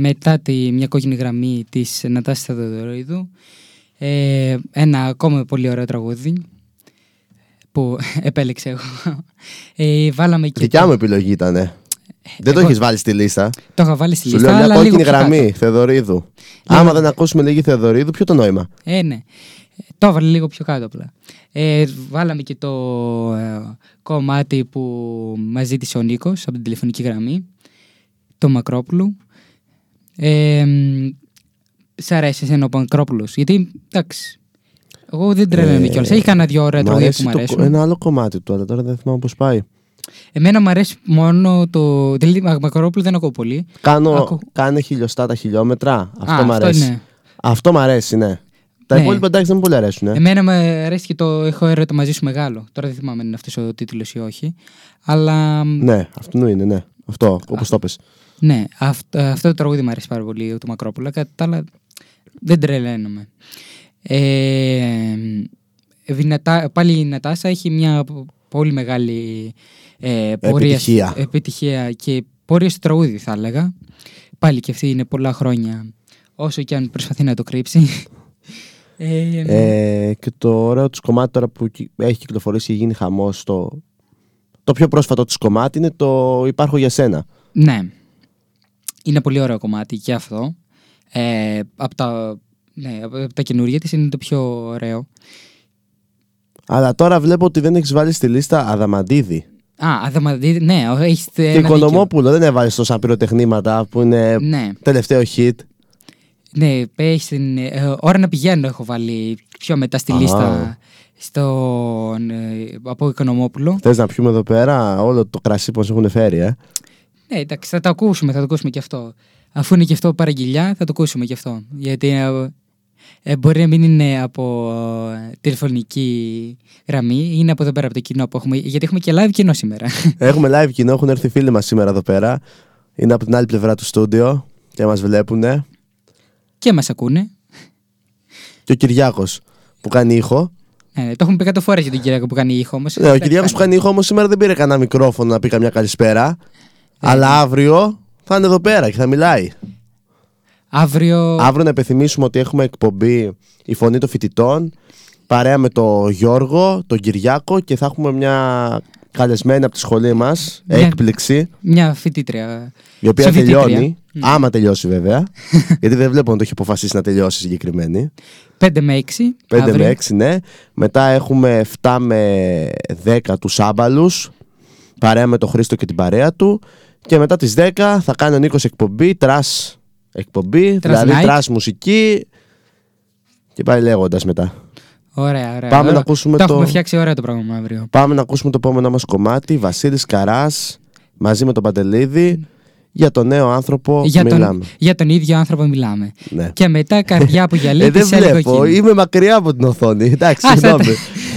μετά τη μια κόκκινη γραμμή της Νατάσης Θεοδωρίδου ε, ένα ακόμα πολύ ωραίο τραγούδι που *laughs* επέλεξα εγώ. Ε, βάλαμε και Δικιά το- μου επιλογή ήταν. Δεν το Εγώ- έχεις βάλει στη λίστα. Το είχα βάλει στη Σου λίστα, λέω μια αλλά λίγο κόκκινη πιο γραμμή κάτω. Θεοδωρίδου. Λίγο- Άμα δεν ακούσουμε λίγη Θεοδωρίδου, ποιο το νόημα; Ε, ναι. Το έβαλε λίγο πιο κάτω απλά. Ε, βάλαμε και το ε, κομμάτι που μας ζήτησε ο Νίκος από την τηλεφωνική γραμμή. Το Μακρόπουλου. Ε, μ, σ' αρέσει εσένα ο Μακρόπουλος. Γιατί, εντάξει, εγώ δεν τρελαίνομαι Ε, κιόλας. Έχει κανένα δυο ωραία μ' τραγούδια που αρέσει μου το- αρέσουν. Ένα άλλο κομμάτι του, αλλά τώρα δεν θυμάμαι πώς πάει. Εμένα μου αρέσει μόνο το... Δηλαδή, Μα- Μακρόπουλο δεν ακούω πολύ. Κάνω, Ακού- Κάνε χιλιοστά τα χιλιόμετρα. Αυτό Α, μ' αυτό αρέσει. είναι. Αυτό μ' αρέσει, ναι. Τα Ναι. υπόλοιπα εντάξει δεν μου πολύ αρέσουν. Ε. Εμένα μου αρέσει και το έχω έρωτα μαζί σου μεγάλο. Τώρα δεν θυμάμαι αν είναι αυτός ο τίτλος ή όχι. Αλλά Ναι, αυτό είναι, ναι. Αυτό, όπως το πες. Ναι, αυτό, αυτό το τραγούδι μου αρέσει πάρα πολύ, το Μακρόπουλο. Κατά τα άλλα δεν τρελαίνομαι. Ε, η Νατά- πάλι η Νατάσα έχει μια πολύ μεγάλη ε, πορεία, Επιτυχία. επιτυχία και πορεία στο τραγούδι θα έλεγα. Πάλι και αυτή είναι πολλά χρόνια όσο και αν προσπαθεί να το κρύψει. Ε, Ε, και το ωραίο του κομμάτι τώρα που κυ- έχει κυκλοφορήσει και γίνει χαμός. Το, το πιο πρόσφατο του κομμάτι είναι το Υπάρχω για σένα. Ναι. Είναι πολύ ωραίο κομμάτι και αυτό. Ε, από τα, ναι, από τα καινούργια της είναι το πιο ωραίο. Αλλά τώρα βλέπω ότι δεν έχεις βάλει στη λίστα Αδαμαντίδη. Α, Αδαμαντίδη, ναι, έχεις και ένα δίκιο. Οικονομόπουλο δεν έβαλες τόσα πυροτεχνήματα που είναι Ναι. τελευταίο hit. Ναι, έχεις την ε, ώρα να πηγαίνω έχω βάλει πιο μετά στη Α. λίστα στον, ε, από Οικονομόπουλο. Θες να πιούμε εδώ πέρα όλο το κρασί που μας έχουν φέρει, ε; Ναι, εντάξει, θα το ακούσουμε, θα το ακούσουμε και αυτό. Αφού είναι και αυτό παραγγελιά, θα το ακούσουμε και αυτό. Γιατί ε, ε, μπορεί να μην είναι από ε, τηλεφωνική γραμμή, είναι από εδώ πέρα από το κοινό που έχουμε. Γιατί έχουμε και live κοινό σήμερα. *laughs* Έχουμε live κοινό, έχουν έρθει φίλοι μας σήμερα εδώ πέρα. Είναι από την άλλη πλευρά του στούντιο και μας βλέπουν. και μας ακούνε. Και ο Κυριάκος που κάνει ήχο. Ε, το έχουμε πει κάτω φορές για τον Κυριακό που κάνει ήχο όμως. Ναι, ο Κυριάκος που κάνει ήχο όμως σήμερα δεν πήρε κανένα μικρόφωνο να πει καμιά καλησπέρα. Ε, Αλλά αύριο θα είναι εδώ πέρα και θα μιλάει. Αύριο. Αύριο να επιθυμίσουμε ότι έχουμε εκπομπή η φωνή των φοιτητών παρέα με τον Γιώργο, τον Κυριάκο και θα έχουμε μια καλεσμένη από τη σχολή μας, Μια- έκπληξη, Μια φοιτήτρια. η οποία συμφοιτήτρια. τελειώνει. Άμα τελειώσει βέβαια. *laughs* γιατί δεν βλέπω να το έχει αποφασίσει να τελειώσει συγκεκριμένη. 5 με 6. 5 με 6, ναι. Μετά έχουμε 7 με 10 τους άμπαλους. Παρέα με τον Χρήστο και την παρέα του. Και μετά τις 10 θα κάνει ο Νίκος εκπομπή, trash εκπομπή, δηλαδή night. trash μουσική. Και πάει λέγοντας μετά. Ωραία, ωραία. Πάμε Ωραία. να ακούσουμε το το- έχουμε φτιάξει ωραία το πράγμα αύριο. Πάμε να ακούσουμε το επόμενο μας κομμάτι. Βασίλης Καράς μαζί με τον Παντελίδη. Για τον νέο άνθρωπο Για τον, μιλάμε. για τον ίδιο άνθρωπο μιλάμε. Ναι. Και μετά καρδιά που γυαλί Ε, δεν της έλεγε βλέπω. εκείνη. Είμαι μακριά από την οθόνη. Εντάξει, Άσε συγγνώμη.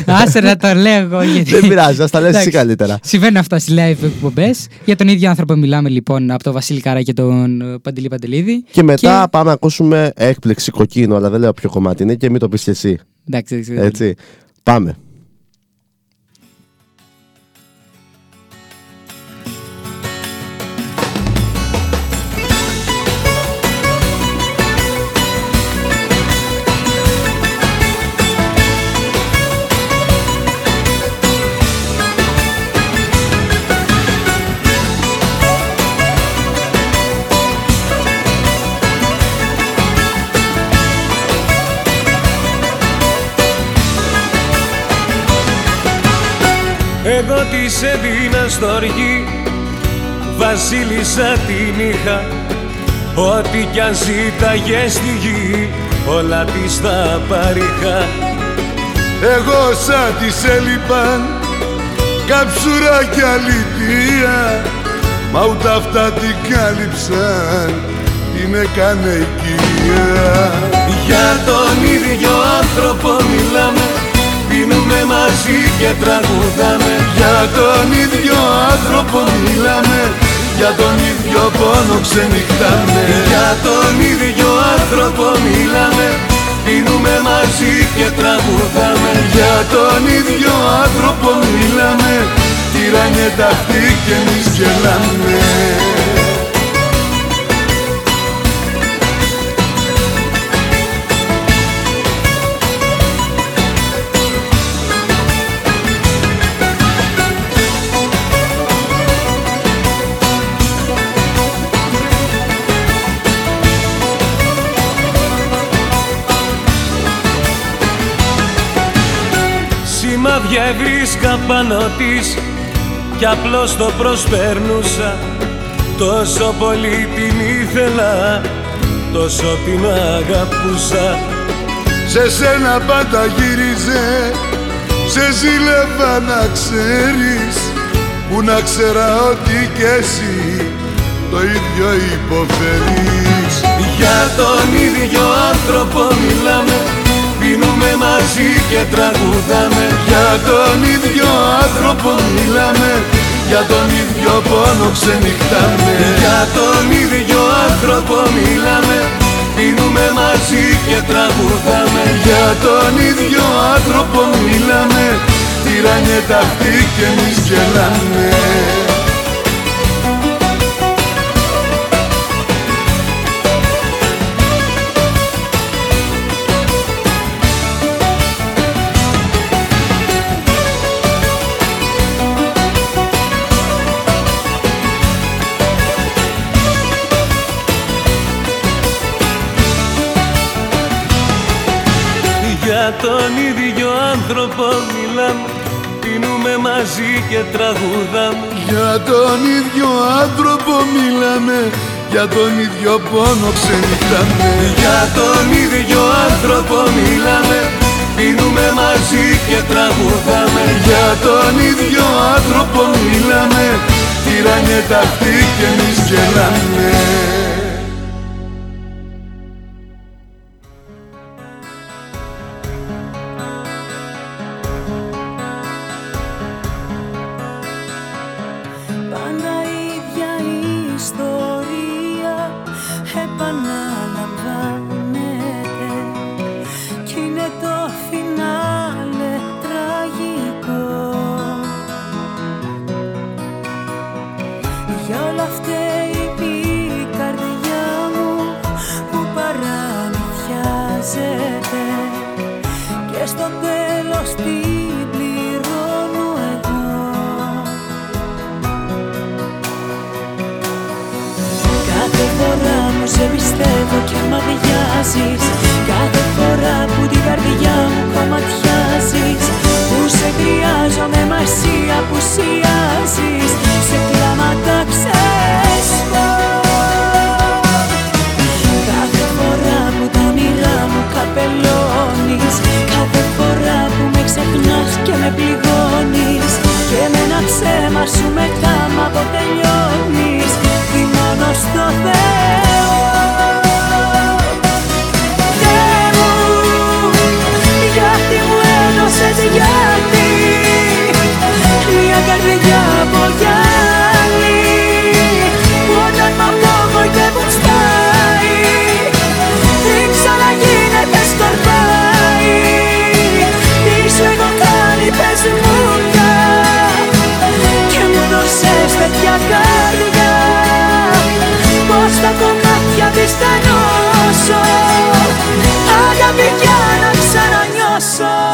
Τα- Άσε να το λέω εγώ. Γιατί... Δεν πειράζει, ας τα λες εσύ Εντάξει. καλύτερα. Συμβαίνουν αυτά στις live εκπομπές. Για τον ίδιο άνθρωπο μιλάμε λοιπόν από τον Βασίλη Καρά και τον ε, Παντελή Παντελίδη. Και μετά πάμε να ακούσουμε έκπληξη κοκκίνο, αλλά δεν λέω ποιο κομμάτι είναι και μην το πεις και εσύ. Εντάξει, εντάξει. Έτσι. Πάμε. Εγώ της έδινα στοργή Βασίλισσα την είχα. Ό,τι κι αν ζήταγε στη γη Όλα της τα παρήχα. Εγώ σαν της έλειπαν Καψούρα κι αλήθεια Μα ούτε αυτά την κάλυψαν Την έκανε οικία. Για τον ίδιο άνθρωπο μιλάμε Πίνουμε μαζί και τραγουδάμε. Για τον ίδιο άνθρωπο μιλάμε. Για τον ίδιο πόνο ξενυχτάμε. Για τον ίδιο άνθρωπο μιλάμε. Πίνουμε μαζί και τραγουδάμε. Για τον ίδιο άνθρωπο μιλάμε. Τυράνιε αυτή και εμείς γελάμε Σημάδια βρίσκα πάνω της Κι απλώς το προσπέρνουσα. Τόσο πολύ την ήθελα Τόσο την αγαπούσα. Σε σένα πάντα γύριζε Σε ζήλευα να ξέρεις Που να ξέρα ότι κι εσύ Το ίδιο υποφέρεις. Για τον ίδιο άνθρωπο μιλάμε Πίνουμε μαζί και τραγουδάμε. Για τον ίδιο άνθρωπο μιλάμε. Για τον ίδιο πόνο ξενυχτάμε. Για τον ίδιο άνθρωπο μιλάμε. Πίνουμε μαζί και τραγουδάμε. Για τον ίδιο άνθρωπο μιλάμε. Τυράνιε τα αυτή και εμείς γελάμε. μιλάμε Πίνουμε μαζί και τραγουδάμε. Για τον ίδιο άνθρωπο μιλάμε για τον ίδιο πόνο ξενυχτάμε. Για τον ίδιο άνθρωπο μιλάμε Πίνουμε μαζί και τραγουδάμε. Για τον ίδιο άνθρωπο μιλάμε Τυράνε τα και εμείς γελάμε. sun.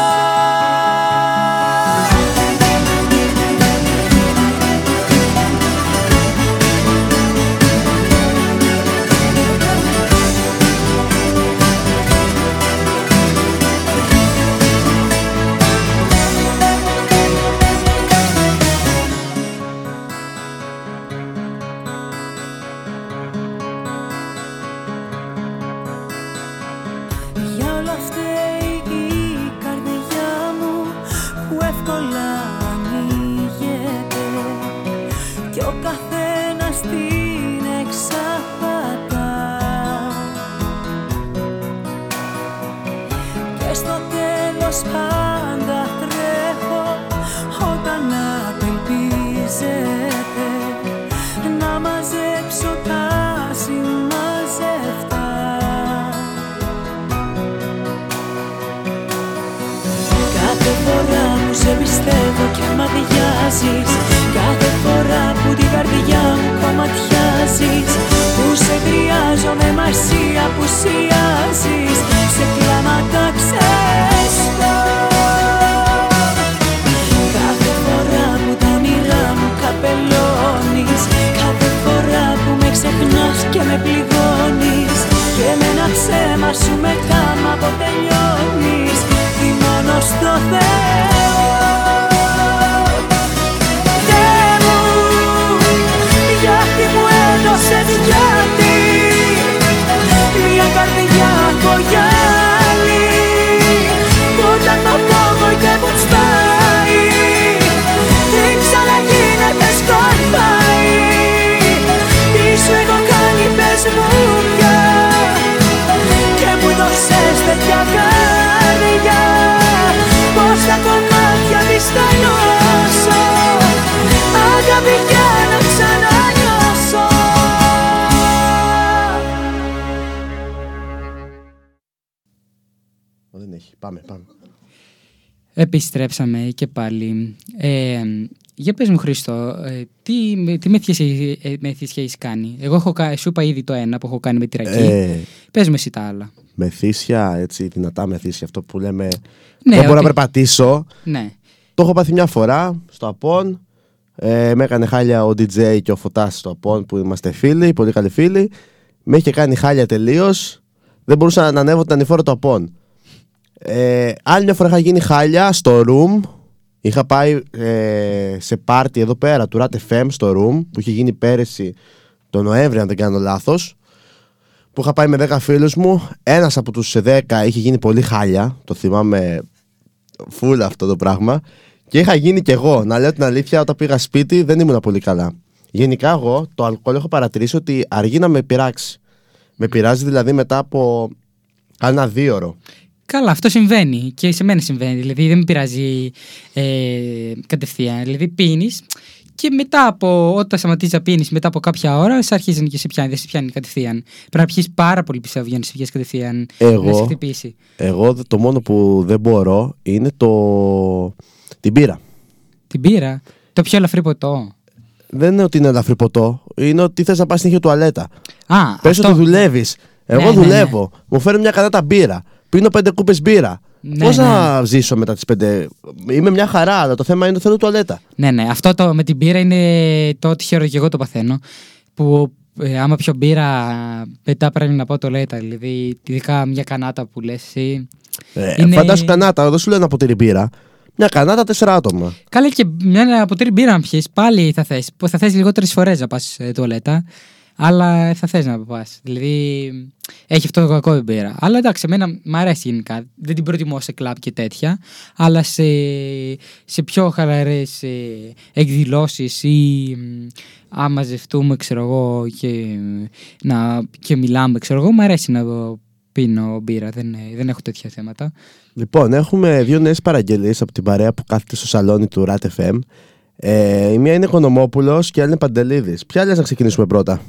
Επιστρέψαμε και πάλι. Ε, για πες μου Χρήστο, ε, τι, τι μεθύσια, ε, μεθύσια έχεις κάνει; Εγώ έχω, κα- σου είπα ήδη το ένα που έχω κάνει με τη ρακή. Ε, Πες μου εσύ τα άλλα. μεθύσια, έτσι, δυνατά μεθύσια, αυτό που λέμε. Ναι, δεν μπορώ να ότι- περπατήσω. Ναι. Το έχω πάθει μια φορά στο Απόν. Ε, με έκανε χάλια ο DJ και ο Φωτάς στο Απόν που είμαστε φίλοι, πολύ καλοί φίλοι. Με είχε κάνει χάλια τελείως. Δεν μπορούσα να ανέβω την ανηφόρα του Απόν. Ε, άλλη μια φορά είχα γίνει χάλια στο room. Είχα πάει ε, σε πάρτι εδώ πέρα του Rat FM στο room που είχε γίνει πέρυσι το Νοέμβριο, αν δεν κάνω λάθος. Που είχα πάει με 10 φίλους μου. Ένας από τους 10 είχε γίνει πολύ χάλια. Το θυμάμαι φούλα αυτό το πράγμα. Και είχα γίνει κι εγώ. Να λέω την αλήθεια, όταν πήγα σπίτι δεν ήμουν πολύ καλά. Γενικά, εγώ το αλκοόλ έχω παρατηρήσει ότι αργεί να με πειράξει. Με πειράζει δηλαδή μετά από κάνα δύο ώρο. Καλά, αυτό συμβαίνει και σε μένα συμβαίνει. Δηλαδή δεν με πειράζει ε, κατευθείαν. Δηλαδή πίνεις και μετά από όταν σταματήσεις να πίνεις, μετά από κάποια ώρα, σε αρχίζει και σε πιάνει. Δεν σε πιάνει κατευθείαν. Πρέπει να πιει πάρα πολύ πιστεύω για να σε πιάσει κατευθείαν. Εγώ- Να σε χτυπήσει. Εγώ δε- το μόνο που δεν μπορώ είναι το... την πύρα. Την πήρα. Το πιο ελαφρύ ποτό; Δεν είναι ότι είναι ελαφρύ ποτό, είναι ότι θες να πας συνέχεια τουαλέτα. Α, Πες αυτό- ότι δουλεύεις. Εγώ Ναι, ναι, δουλεύω. Μου φέρνει μια κατάτα μπύρα. Πίνω πέντε κούπες μπύρα. Ναι, Πώς ναι. να ζήσω μετά τις πέντε; Είμαι μια χαρά, αλλά το θέμα είναι ότι θέλω τουαλέτα. Ναι, ναι. Αυτό το, με την μπύρα είναι το ότι χαίρομαι και εγώ το παθαίνω. Που ε, άμα πιω μπύρα, μετά πρέπει να πάω το λέτα. Δηλαδή, ειδικά μια κανάτα που λες εσύ. Ε, Είναι- Φαντάσου κανάτα, δεν σου λέω ένα ποτήρι μπύρα. Μια κανάτα τέσσερα άτομα. Καλά και μια ποτήρι μπύρα να πιεις, πάλι θα θες. Που Θα θες λιγότερες φορές να πας ε, τουαλέτα. Αλλά θα θες να πας. Δηλαδή, έχει αυτό το κακό η μπύρα. Αλλά εντάξει, εμένα μου αρέσει γενικά. Δεν την προτιμώ σε κλαμπ και τέτοια. Αλλά σε, σε πιο χαλαρές ε, εκδηλώσεις ή μ, άμα μαζευτούμε, ξέρω εγώ, και, να, και μιλάμε, ξέρω εγώ, μου αρέσει να πίνω μπύρα. Δεν, ε, δεν έχω τέτοια θέματα. Λοιπόν, έχουμε δύο νέες παραγγελίες από την παρέα που κάθεται στο σαλόνι του RAT FM. Ε, η μία είναι Οικονομόπουλο και η άλλη είναι Παντελίδης. Ποια λες να ξεκινήσουμε πρώτα;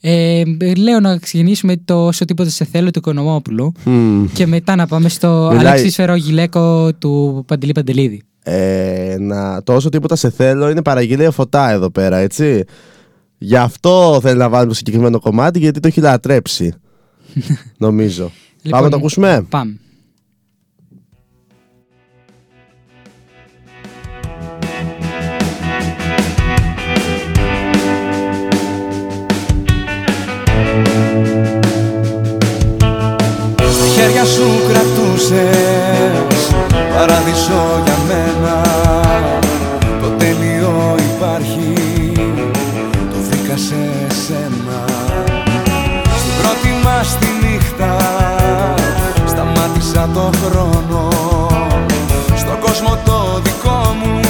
Ε, λέω να ξεκινήσουμε το όσο τίποτα σε θέλω του Οικονομόπουλου Μμμ. και μετά να πάμε στο Μιλάει- Αλέξη Σφαιρόγιλέκο του Παντελή Παντελίδη. Ε, να, το όσο τίποτα σε θέλω είναι παραγγελία φωτά εδώ πέρα, έτσι. Γι' αυτό θέλει να βάλουμε το συγκεκριμένο κομμάτι, γιατί το έχει λατρέψει. *laughs* νομίζω. Πάμε να το ακούσουμε. Πάμε. Κρατούσες παράδεισο για μένα. Το τέλειο υπάρχει, το βρήκα σε σένα. Στην πρώτη μας τη νύχτα σταμάτησα το χρόνο. Στον κόσμο το δικό μου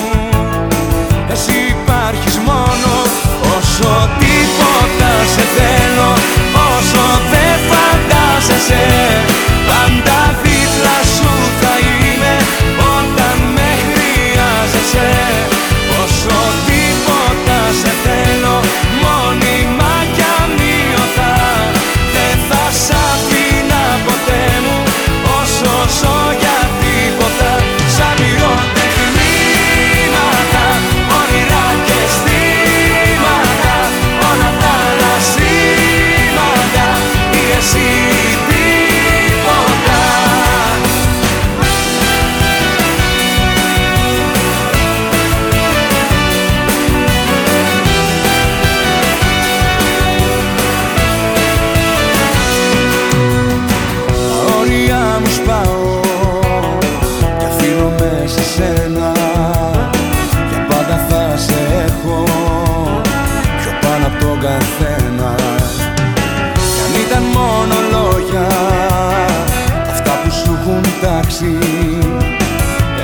εσύ υπάρχεις μόνο. Όσο τίποτα σε θέλω Όσο δεν φαντάζεσαι Πάντα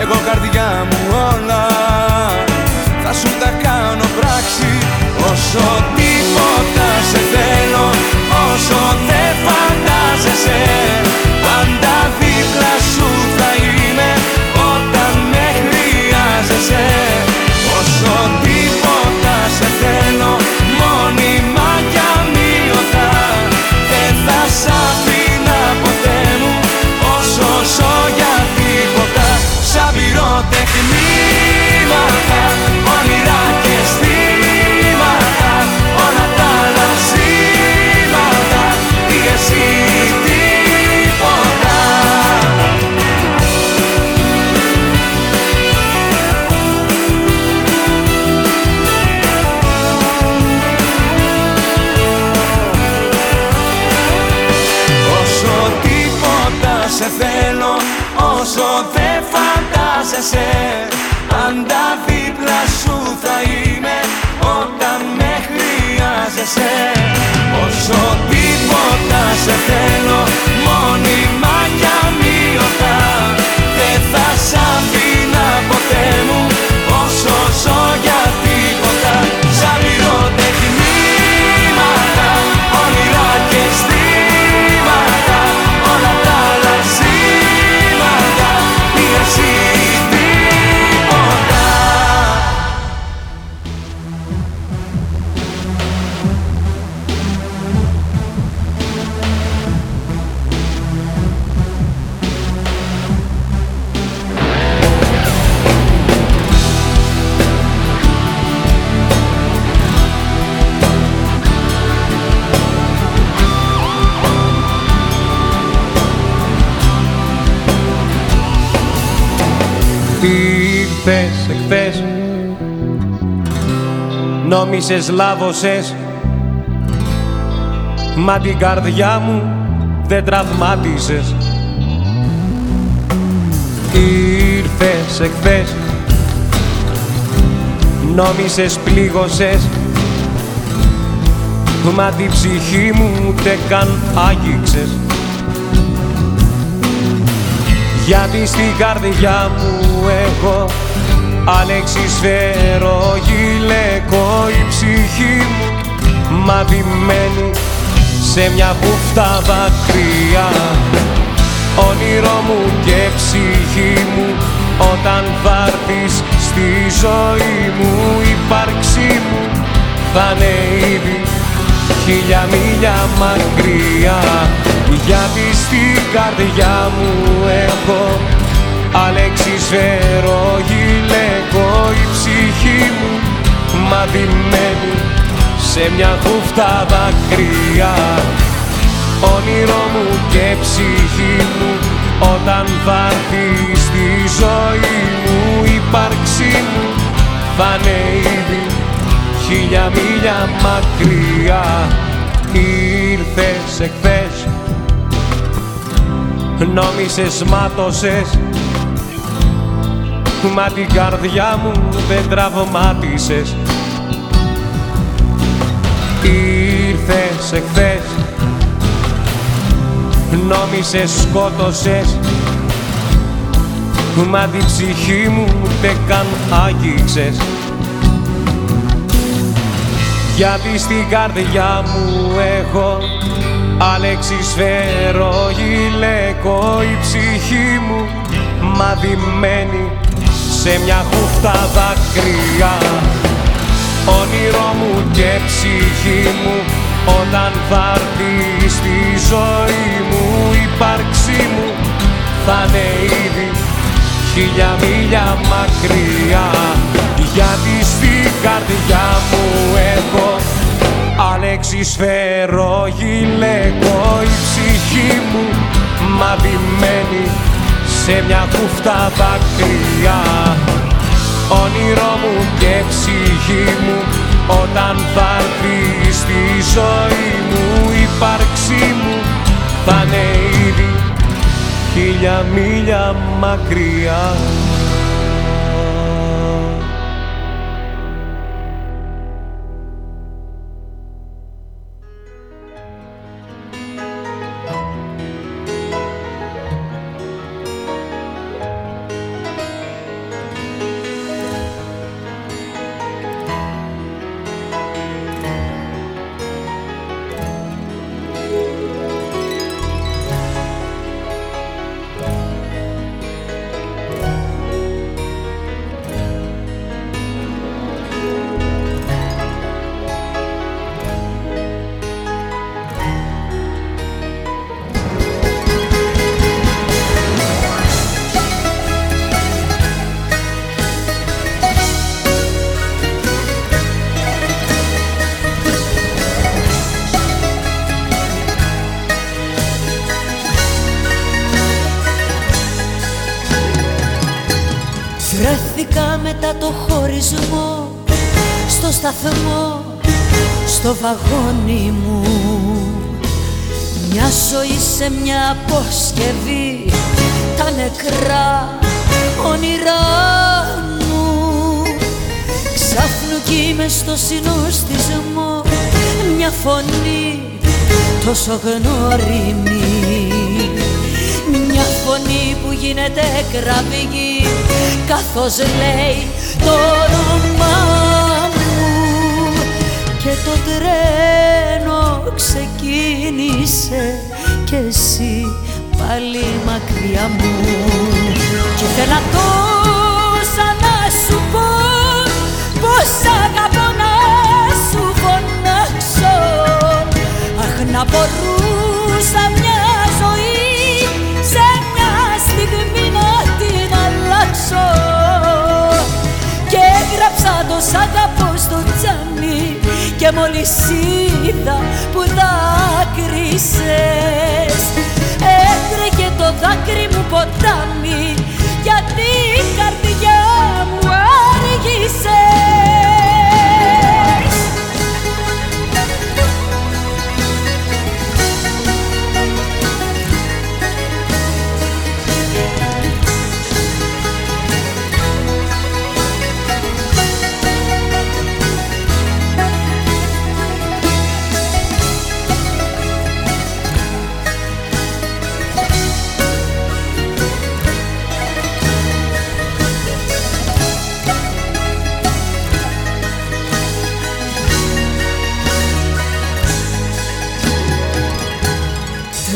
Εγώ καρδιά μου όλα θα σου τα κάνω πράξη Όσο Όσο δεν φαντάζεσαι Πάντα δίπλα σου θα είμαι Όταν με χρειάζεσαι. Όσο τίποτα σε θέλω Μόνιμα κι αμύωτα Νόμισες λάβωσες Μα την καρδιά μου δεν τραυμάτισες. Ήρθες εχθές Νόμισες πλήγωσες Μα την ψυχή μου ούτε καν άγγιξες. Γιατί στην καρδιά μου έχω αλεξισφαίρο γυλαίκο η ψυχή μου μαδημένη σε μια χούφτα δάκρυα όνειρο μου και ψυχή μου όταν θα έρθεις στη ζωή μου η ύπαρξή μου θα είναι ήδη χίλια μίλια μακριά. Γιατί στην καρδιά μου έχω αλεξισφαίρο γυλαίκο η ψυχή μου μαδημένη σε μια χούφτα δάκρυα όνειρο μου και ψυχή μου όταν θα έρθει στη ζωή μου η ύπαρξή μου θα είναι ήδη χίλια μίλια μακριά. Ήρθες εχθές νόμισες μάτωσες μα την καρδιά μου δεν τραυμάτισες. Ήρθες εχθές νόμισες σκότωσες. Μα την ψυχή μου δεν καν άγγιξες. Γιατί στην καρδιά μου έχω αλεξισφαίρο γυλαίκο η ψυχή μου. Μαδημένη σε μια χούφτα δάκρυα. Όνειρο μου και ψυχή μου όταν θα έρθει στη ζωή μου η ύπαρξή μου θα είναι ήδη χίλια μίλια μακριά. Γιατί στην καρδιά μου έχω αλεξισφαίρο γυλαίκο η ψυχή μου μαδημένη σε μια κούφτα δάκρυα. Όνειρο μου και ψυχή μου όταν θα έρθει στη ζωή μου η ύπαρξή μου θα είναι ήδη χίλια μίλια μακριά αποσκευή τα νεκρά όνειρά μου. Ξάφνου κι είμαι στο συνοστισμό μια φωνή τόσο γνώριμη. Μια φωνή που γίνεται κραυγή καθώς λέει το όνομά μου. Και το τρένο ξεκίνησε κι εσύ πάλι μακριά μου. Κι ήθελα τόσα να σου πω πως αγαπώ να σου φωνάξω. Αχ να μπορούσα μια ζωή σε μια στιγμή να την αλλάξω. Και έγραψα το σ' αγαπώ στο τζάμι και μόλις είδα που δάκρυσες. Έτρεχε το δάκρυ μου ποτάμι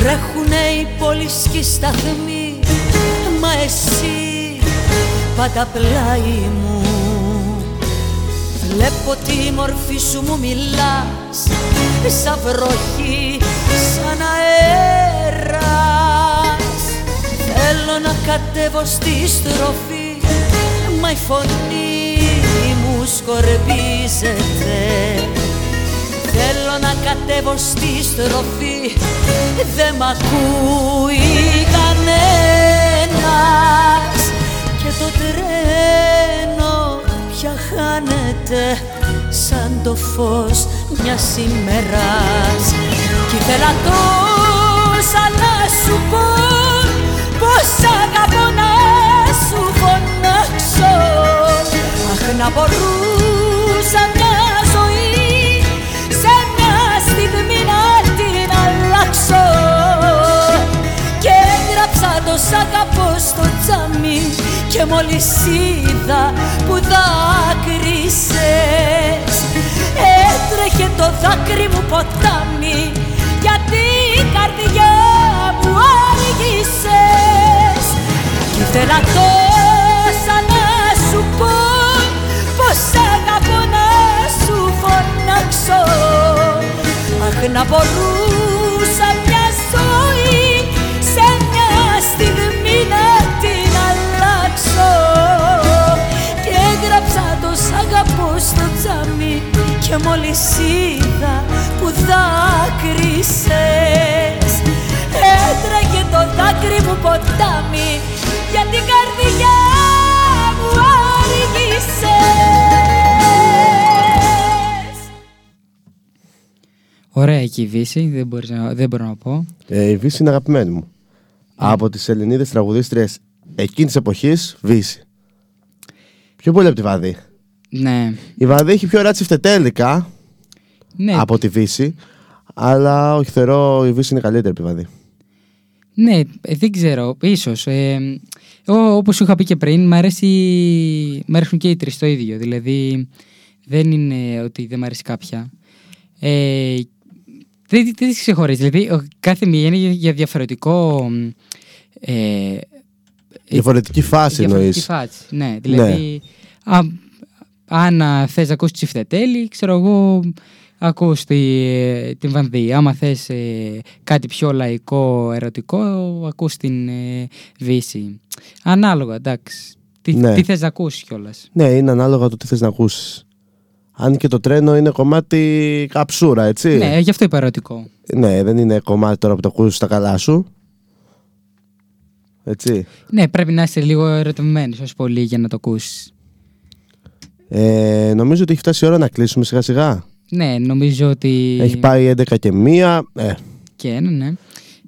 Τρέχουνε οι πόλεις και οι σταθμοί. Μα εσύ πάντα πλάι μου Βλέπω τη μορφή σου μου μιλάς. Σαν βροχή, σαν αέρας. Θέλω να κατέβω στη στροφή. Μα η φωνή μου σκορπίζεται Θέλω να κατέβω στη στροφή. Δεν μ' ακούει κανένας. Και το τρένο πια χάνεται Σαν το φως μιας ημέρας. Κι ήθελα τόσα να σου πω Πως αγαπώ να σου φωνάξω. Αχ να μπορούσα μια το σ' αγαπώ στο τζάμι και μόλις είδα που δάκρυσες. Έτρεχε το δάκρυ μου ποτάμι γιατί η καρδιά μου άργησες. Κι ήθελα τόσα να σου πω πως αγαπώ να σου φωνάξω. Αχ να μπορούσα μια στο τζάμι και μόλις είδα που δάκρυσες έτρεχε το δάκρυ μου ποτάμι για την καρδιά μου άργησες Ωραία εκεί η Βύση, δεν, μπορείς να, δεν μπορώ να πω. Ε, η Βύση είναι αγαπημένη μου. Από τις Ελληνίδες τραγουδίστριες εκείνης τη εποχής, Βύση. Πιο πολύ από τη Βαδί. Ναι. Η Βαδί έχει πιο ράτσι φτετέλικα Ναι. από τη Βύση. Αλλά όχι, θεωρώ η Βύση είναι καλύτερη από τη Βαδί. Ναι, ε, δεν ξέρω, ίσως. Ε, εγώ, όπως σου είχα πει και πριν, μ' αρέσει, μ' αρέσουν και οι τρεις το ίδιο. Δηλαδή, δεν είναι ότι δεν μ' αρέσει κάποια. Ε, δεν, δεν τις ξεχωρίζει. Δηλαδή, ο- κάθε μία είναι για, για διαφορετικό... Ε, Διαφορετική φάση διαφορετική εννοείς. φάση, ναι. Δηλαδή, α, αν α, θες να ακούσεις τσιφτετέλη, ξέρω εγώ, ακούς τη, την Βανδύ. Άμα θες ε, κάτι πιο λαϊκό, ερωτικό, ακούς την ε, Βύση. Ανάλογα, εντάξει. Τι, Ναι. τι θες να ακούσεις κιόλας. Ναι, είναι ανάλογα το τι θες να ακούσεις. Αν και το τρένο είναι κομμάτι καψούρα, έτσι. Ναι, γι' αυτό είπα ερωτικό. Ναι, δεν είναι κομμάτι τώρα που το ακούσεις στα καλά σου. Έτσι. Ναι, πρέπει να είσαι λίγο ερωτευμένος ως πολύ για να το ακούσεις. Ε, νομίζω ότι έχει φτάσει η ώρα να κλείσουμε σιγά σιγά. Ναι, νομίζω ότι... Έχει πάει 11 και 1. Ε, Και ένα, ναι.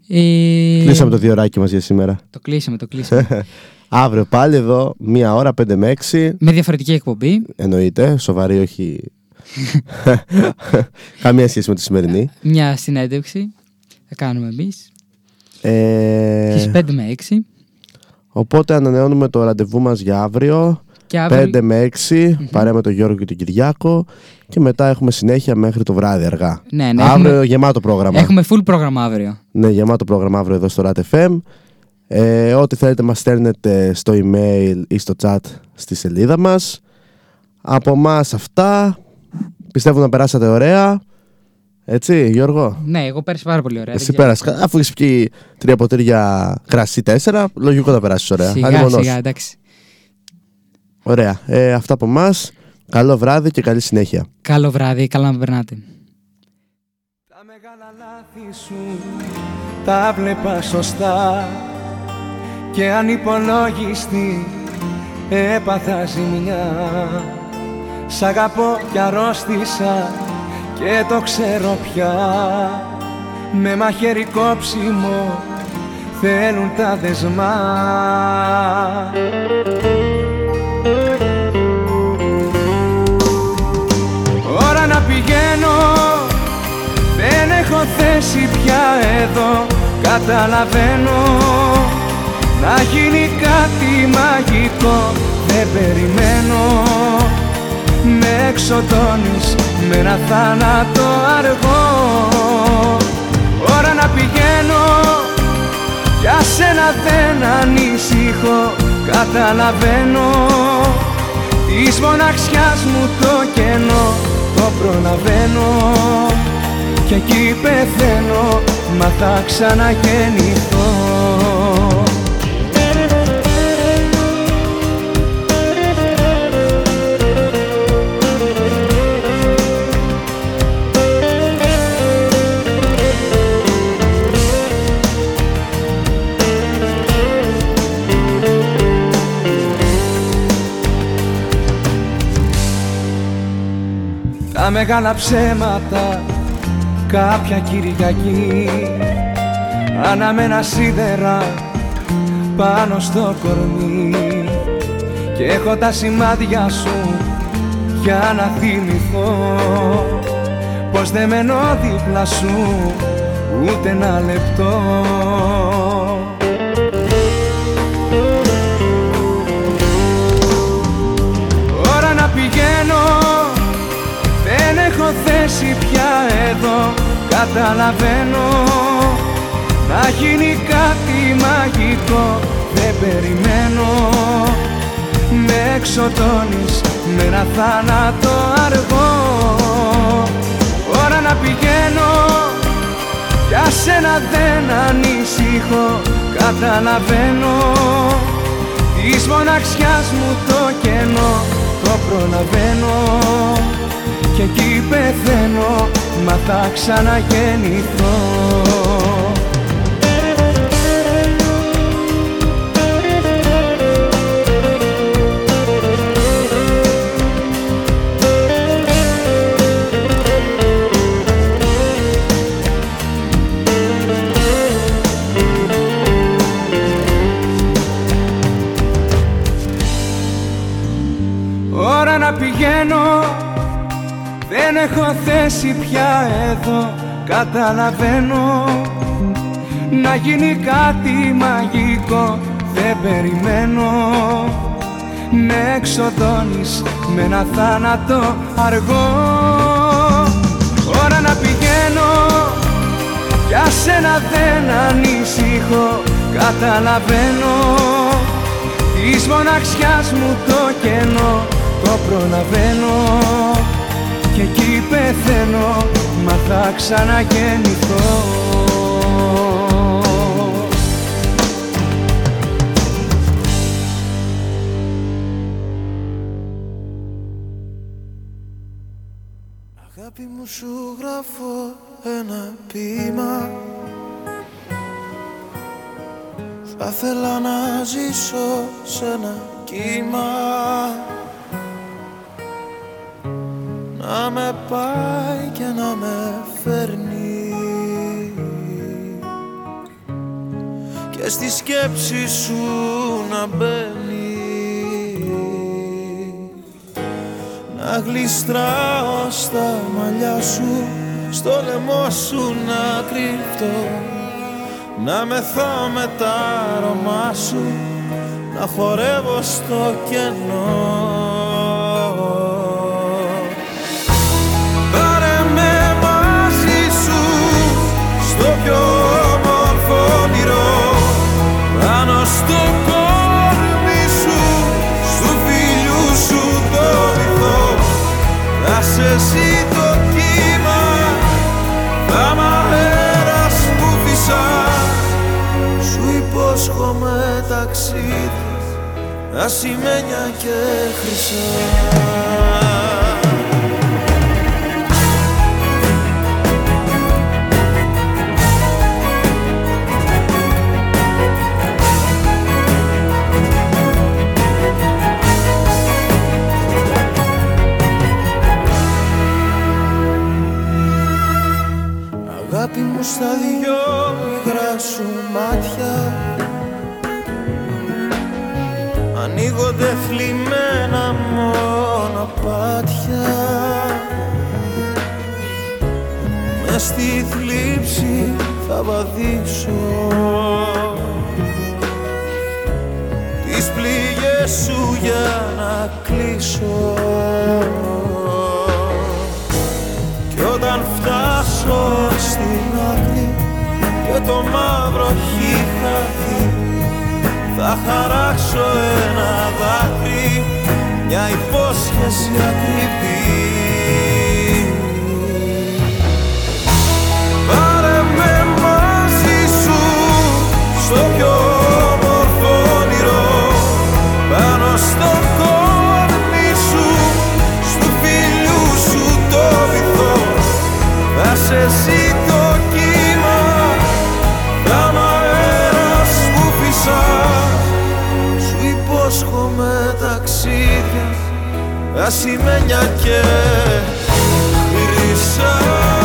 Ε, Κλείσαμε το διωράκι μας για σήμερα. Το κλείσαμε, το κλείσαμε. *laughs* Αύριο πάλι εδώ, μία ώρα, 5 με 6. Με διαφορετική εκπομπή. Εννοείται, σοβαρή, όχι. *laughs* Καμία σχέση με τη σημερινή. Μια συνέντευξη θα κάνουμε εμείς. Ε, Στις 5 με 6. Οπότε ανανεώνουμε το ραντεβού μας για αύριο. Και αύριο- 5 με 6, παρέα με τον Γιώργο και τον Κυριάκο. Και μετά έχουμε συνέχεια μέχρι το βράδυ αργά. Ναι, ναι, αύριο έχουμε- γεμάτο πρόγραμμα. Έχουμε full πρόγραμμα αύριο. Ναι, γεμάτο πρόγραμμα αύριο εδώ στο RAT.FM. Ε, ό,τι θέλετε μας στέλνετε στο email ή στο chat στη σελίδα μας. Από μας αυτά. Πιστεύω να περάσατε ωραία. Έτσι, Γιώργο; Ναι, εγώ πέρασα πάρα πολύ ωραία. Εσύ δεν ξέρω. πέρασες. Αφού έχεις πιει τρία ποτήρια κρασί τέσσερα, λογικό να περάσεις ωραία. Σιγά, Αλλημονός. σιγά, εντάξει. Ωραία. Ε, αυτά από εμά. Καλό βράδυ και καλή συνέχεια. Καλό βράδυ, καλά να περνάτε. τα βλέπα σωστά και ανυπολόγιστη έπαθα ζημιά Σ' αγαπώ κι αρρώστησα και το ξέρω πια με μαχαίρι κόψιμο θέλουν τα δεσμά έχω θέση πια εδώ Καταλαβαίνω. Να γίνει κάτι μαγικό Δεν περιμένω. Με εξοντώνεις Με ένα θάνατο αργό. Ώρα να πηγαίνω Για σένα δεν ανησυχώ. Καταλαβαίνω Της μοναξιάς μου το κενό Το προλαβαίνω και εκεί πεθαίνω μα θα ξαναγεννηθώ. Τα μεγάλα ψέματα κάποια Κυριακή. Αναμένα σίδερα πάνω στο κορμί. Και έχω τα σημάδια σου για να θυμηθώ. Πως δεν μένω δίπλα σου ούτε ένα λεπτό. Ώρα να πηγαίνω. Δεν έχω θέση πια εδώ Καταλαβαίνω. Να γίνει κάτι μαγικό Δεν περιμένω. Με εξοτώνεις Με ένα θάνατο αργό. Ώρα να πηγαίνω Για σένα δεν ανησυχώ. Καταλαβαίνω Της μοναξιάς μου το κενό Το προλαβαίνω και εκεί πεθαίνω μα θα ξαναγεννηθώ. Ώρα να πηγαίνω δεν έχω θέση πια εδώ Καταλαβαίνω. Να γίνει κάτι μαγικό Δεν περιμένω. Με εξοδώνεις Με ένα θάνατο αργό. Ώρα να πηγαίνω Για σένα δεν ανησυχώ Καταλαβαίνω. Της μοναξιάς μου το κενό Το προλαβαίνω και εκεί πεθαίνω μα θα ξαναγεννηθώ. Αγάπη μου σου γράφω ένα ποίημα. Θα ήθελα να ζήσω σε ένα κύμα να με πάει και να με φέρνει. Και στη σκέψη σου να μπαίνει. Να γλιστράω στα μαλλιά σου στο λαιμό σου να κρυφτώ να μεθώ με τα αρώμα σου να χορεύω στο κενό ταξίδι ασημένια και χρυσά Αγάπη μου στα δυο υγρά σου μάτια. Ανοίγονται θλιμμένα μονοπάτια Μες στη θλίψη θα βαδίσω. Τις πληγές σου για να κλείσω. Κι όταν φτάσω στην άκρη και το μαύρο έχει χαθεί. Θα χαράξω ένα δάκρυ μια υπόσχεση ακριβή. Πάρε με μαζί σου στο πιο όμορφο όνειρο. Πάνω στο κόρμι σου στου φίλου σου το βυθό. Θα σε ταξίδια ασημένια και χρυσά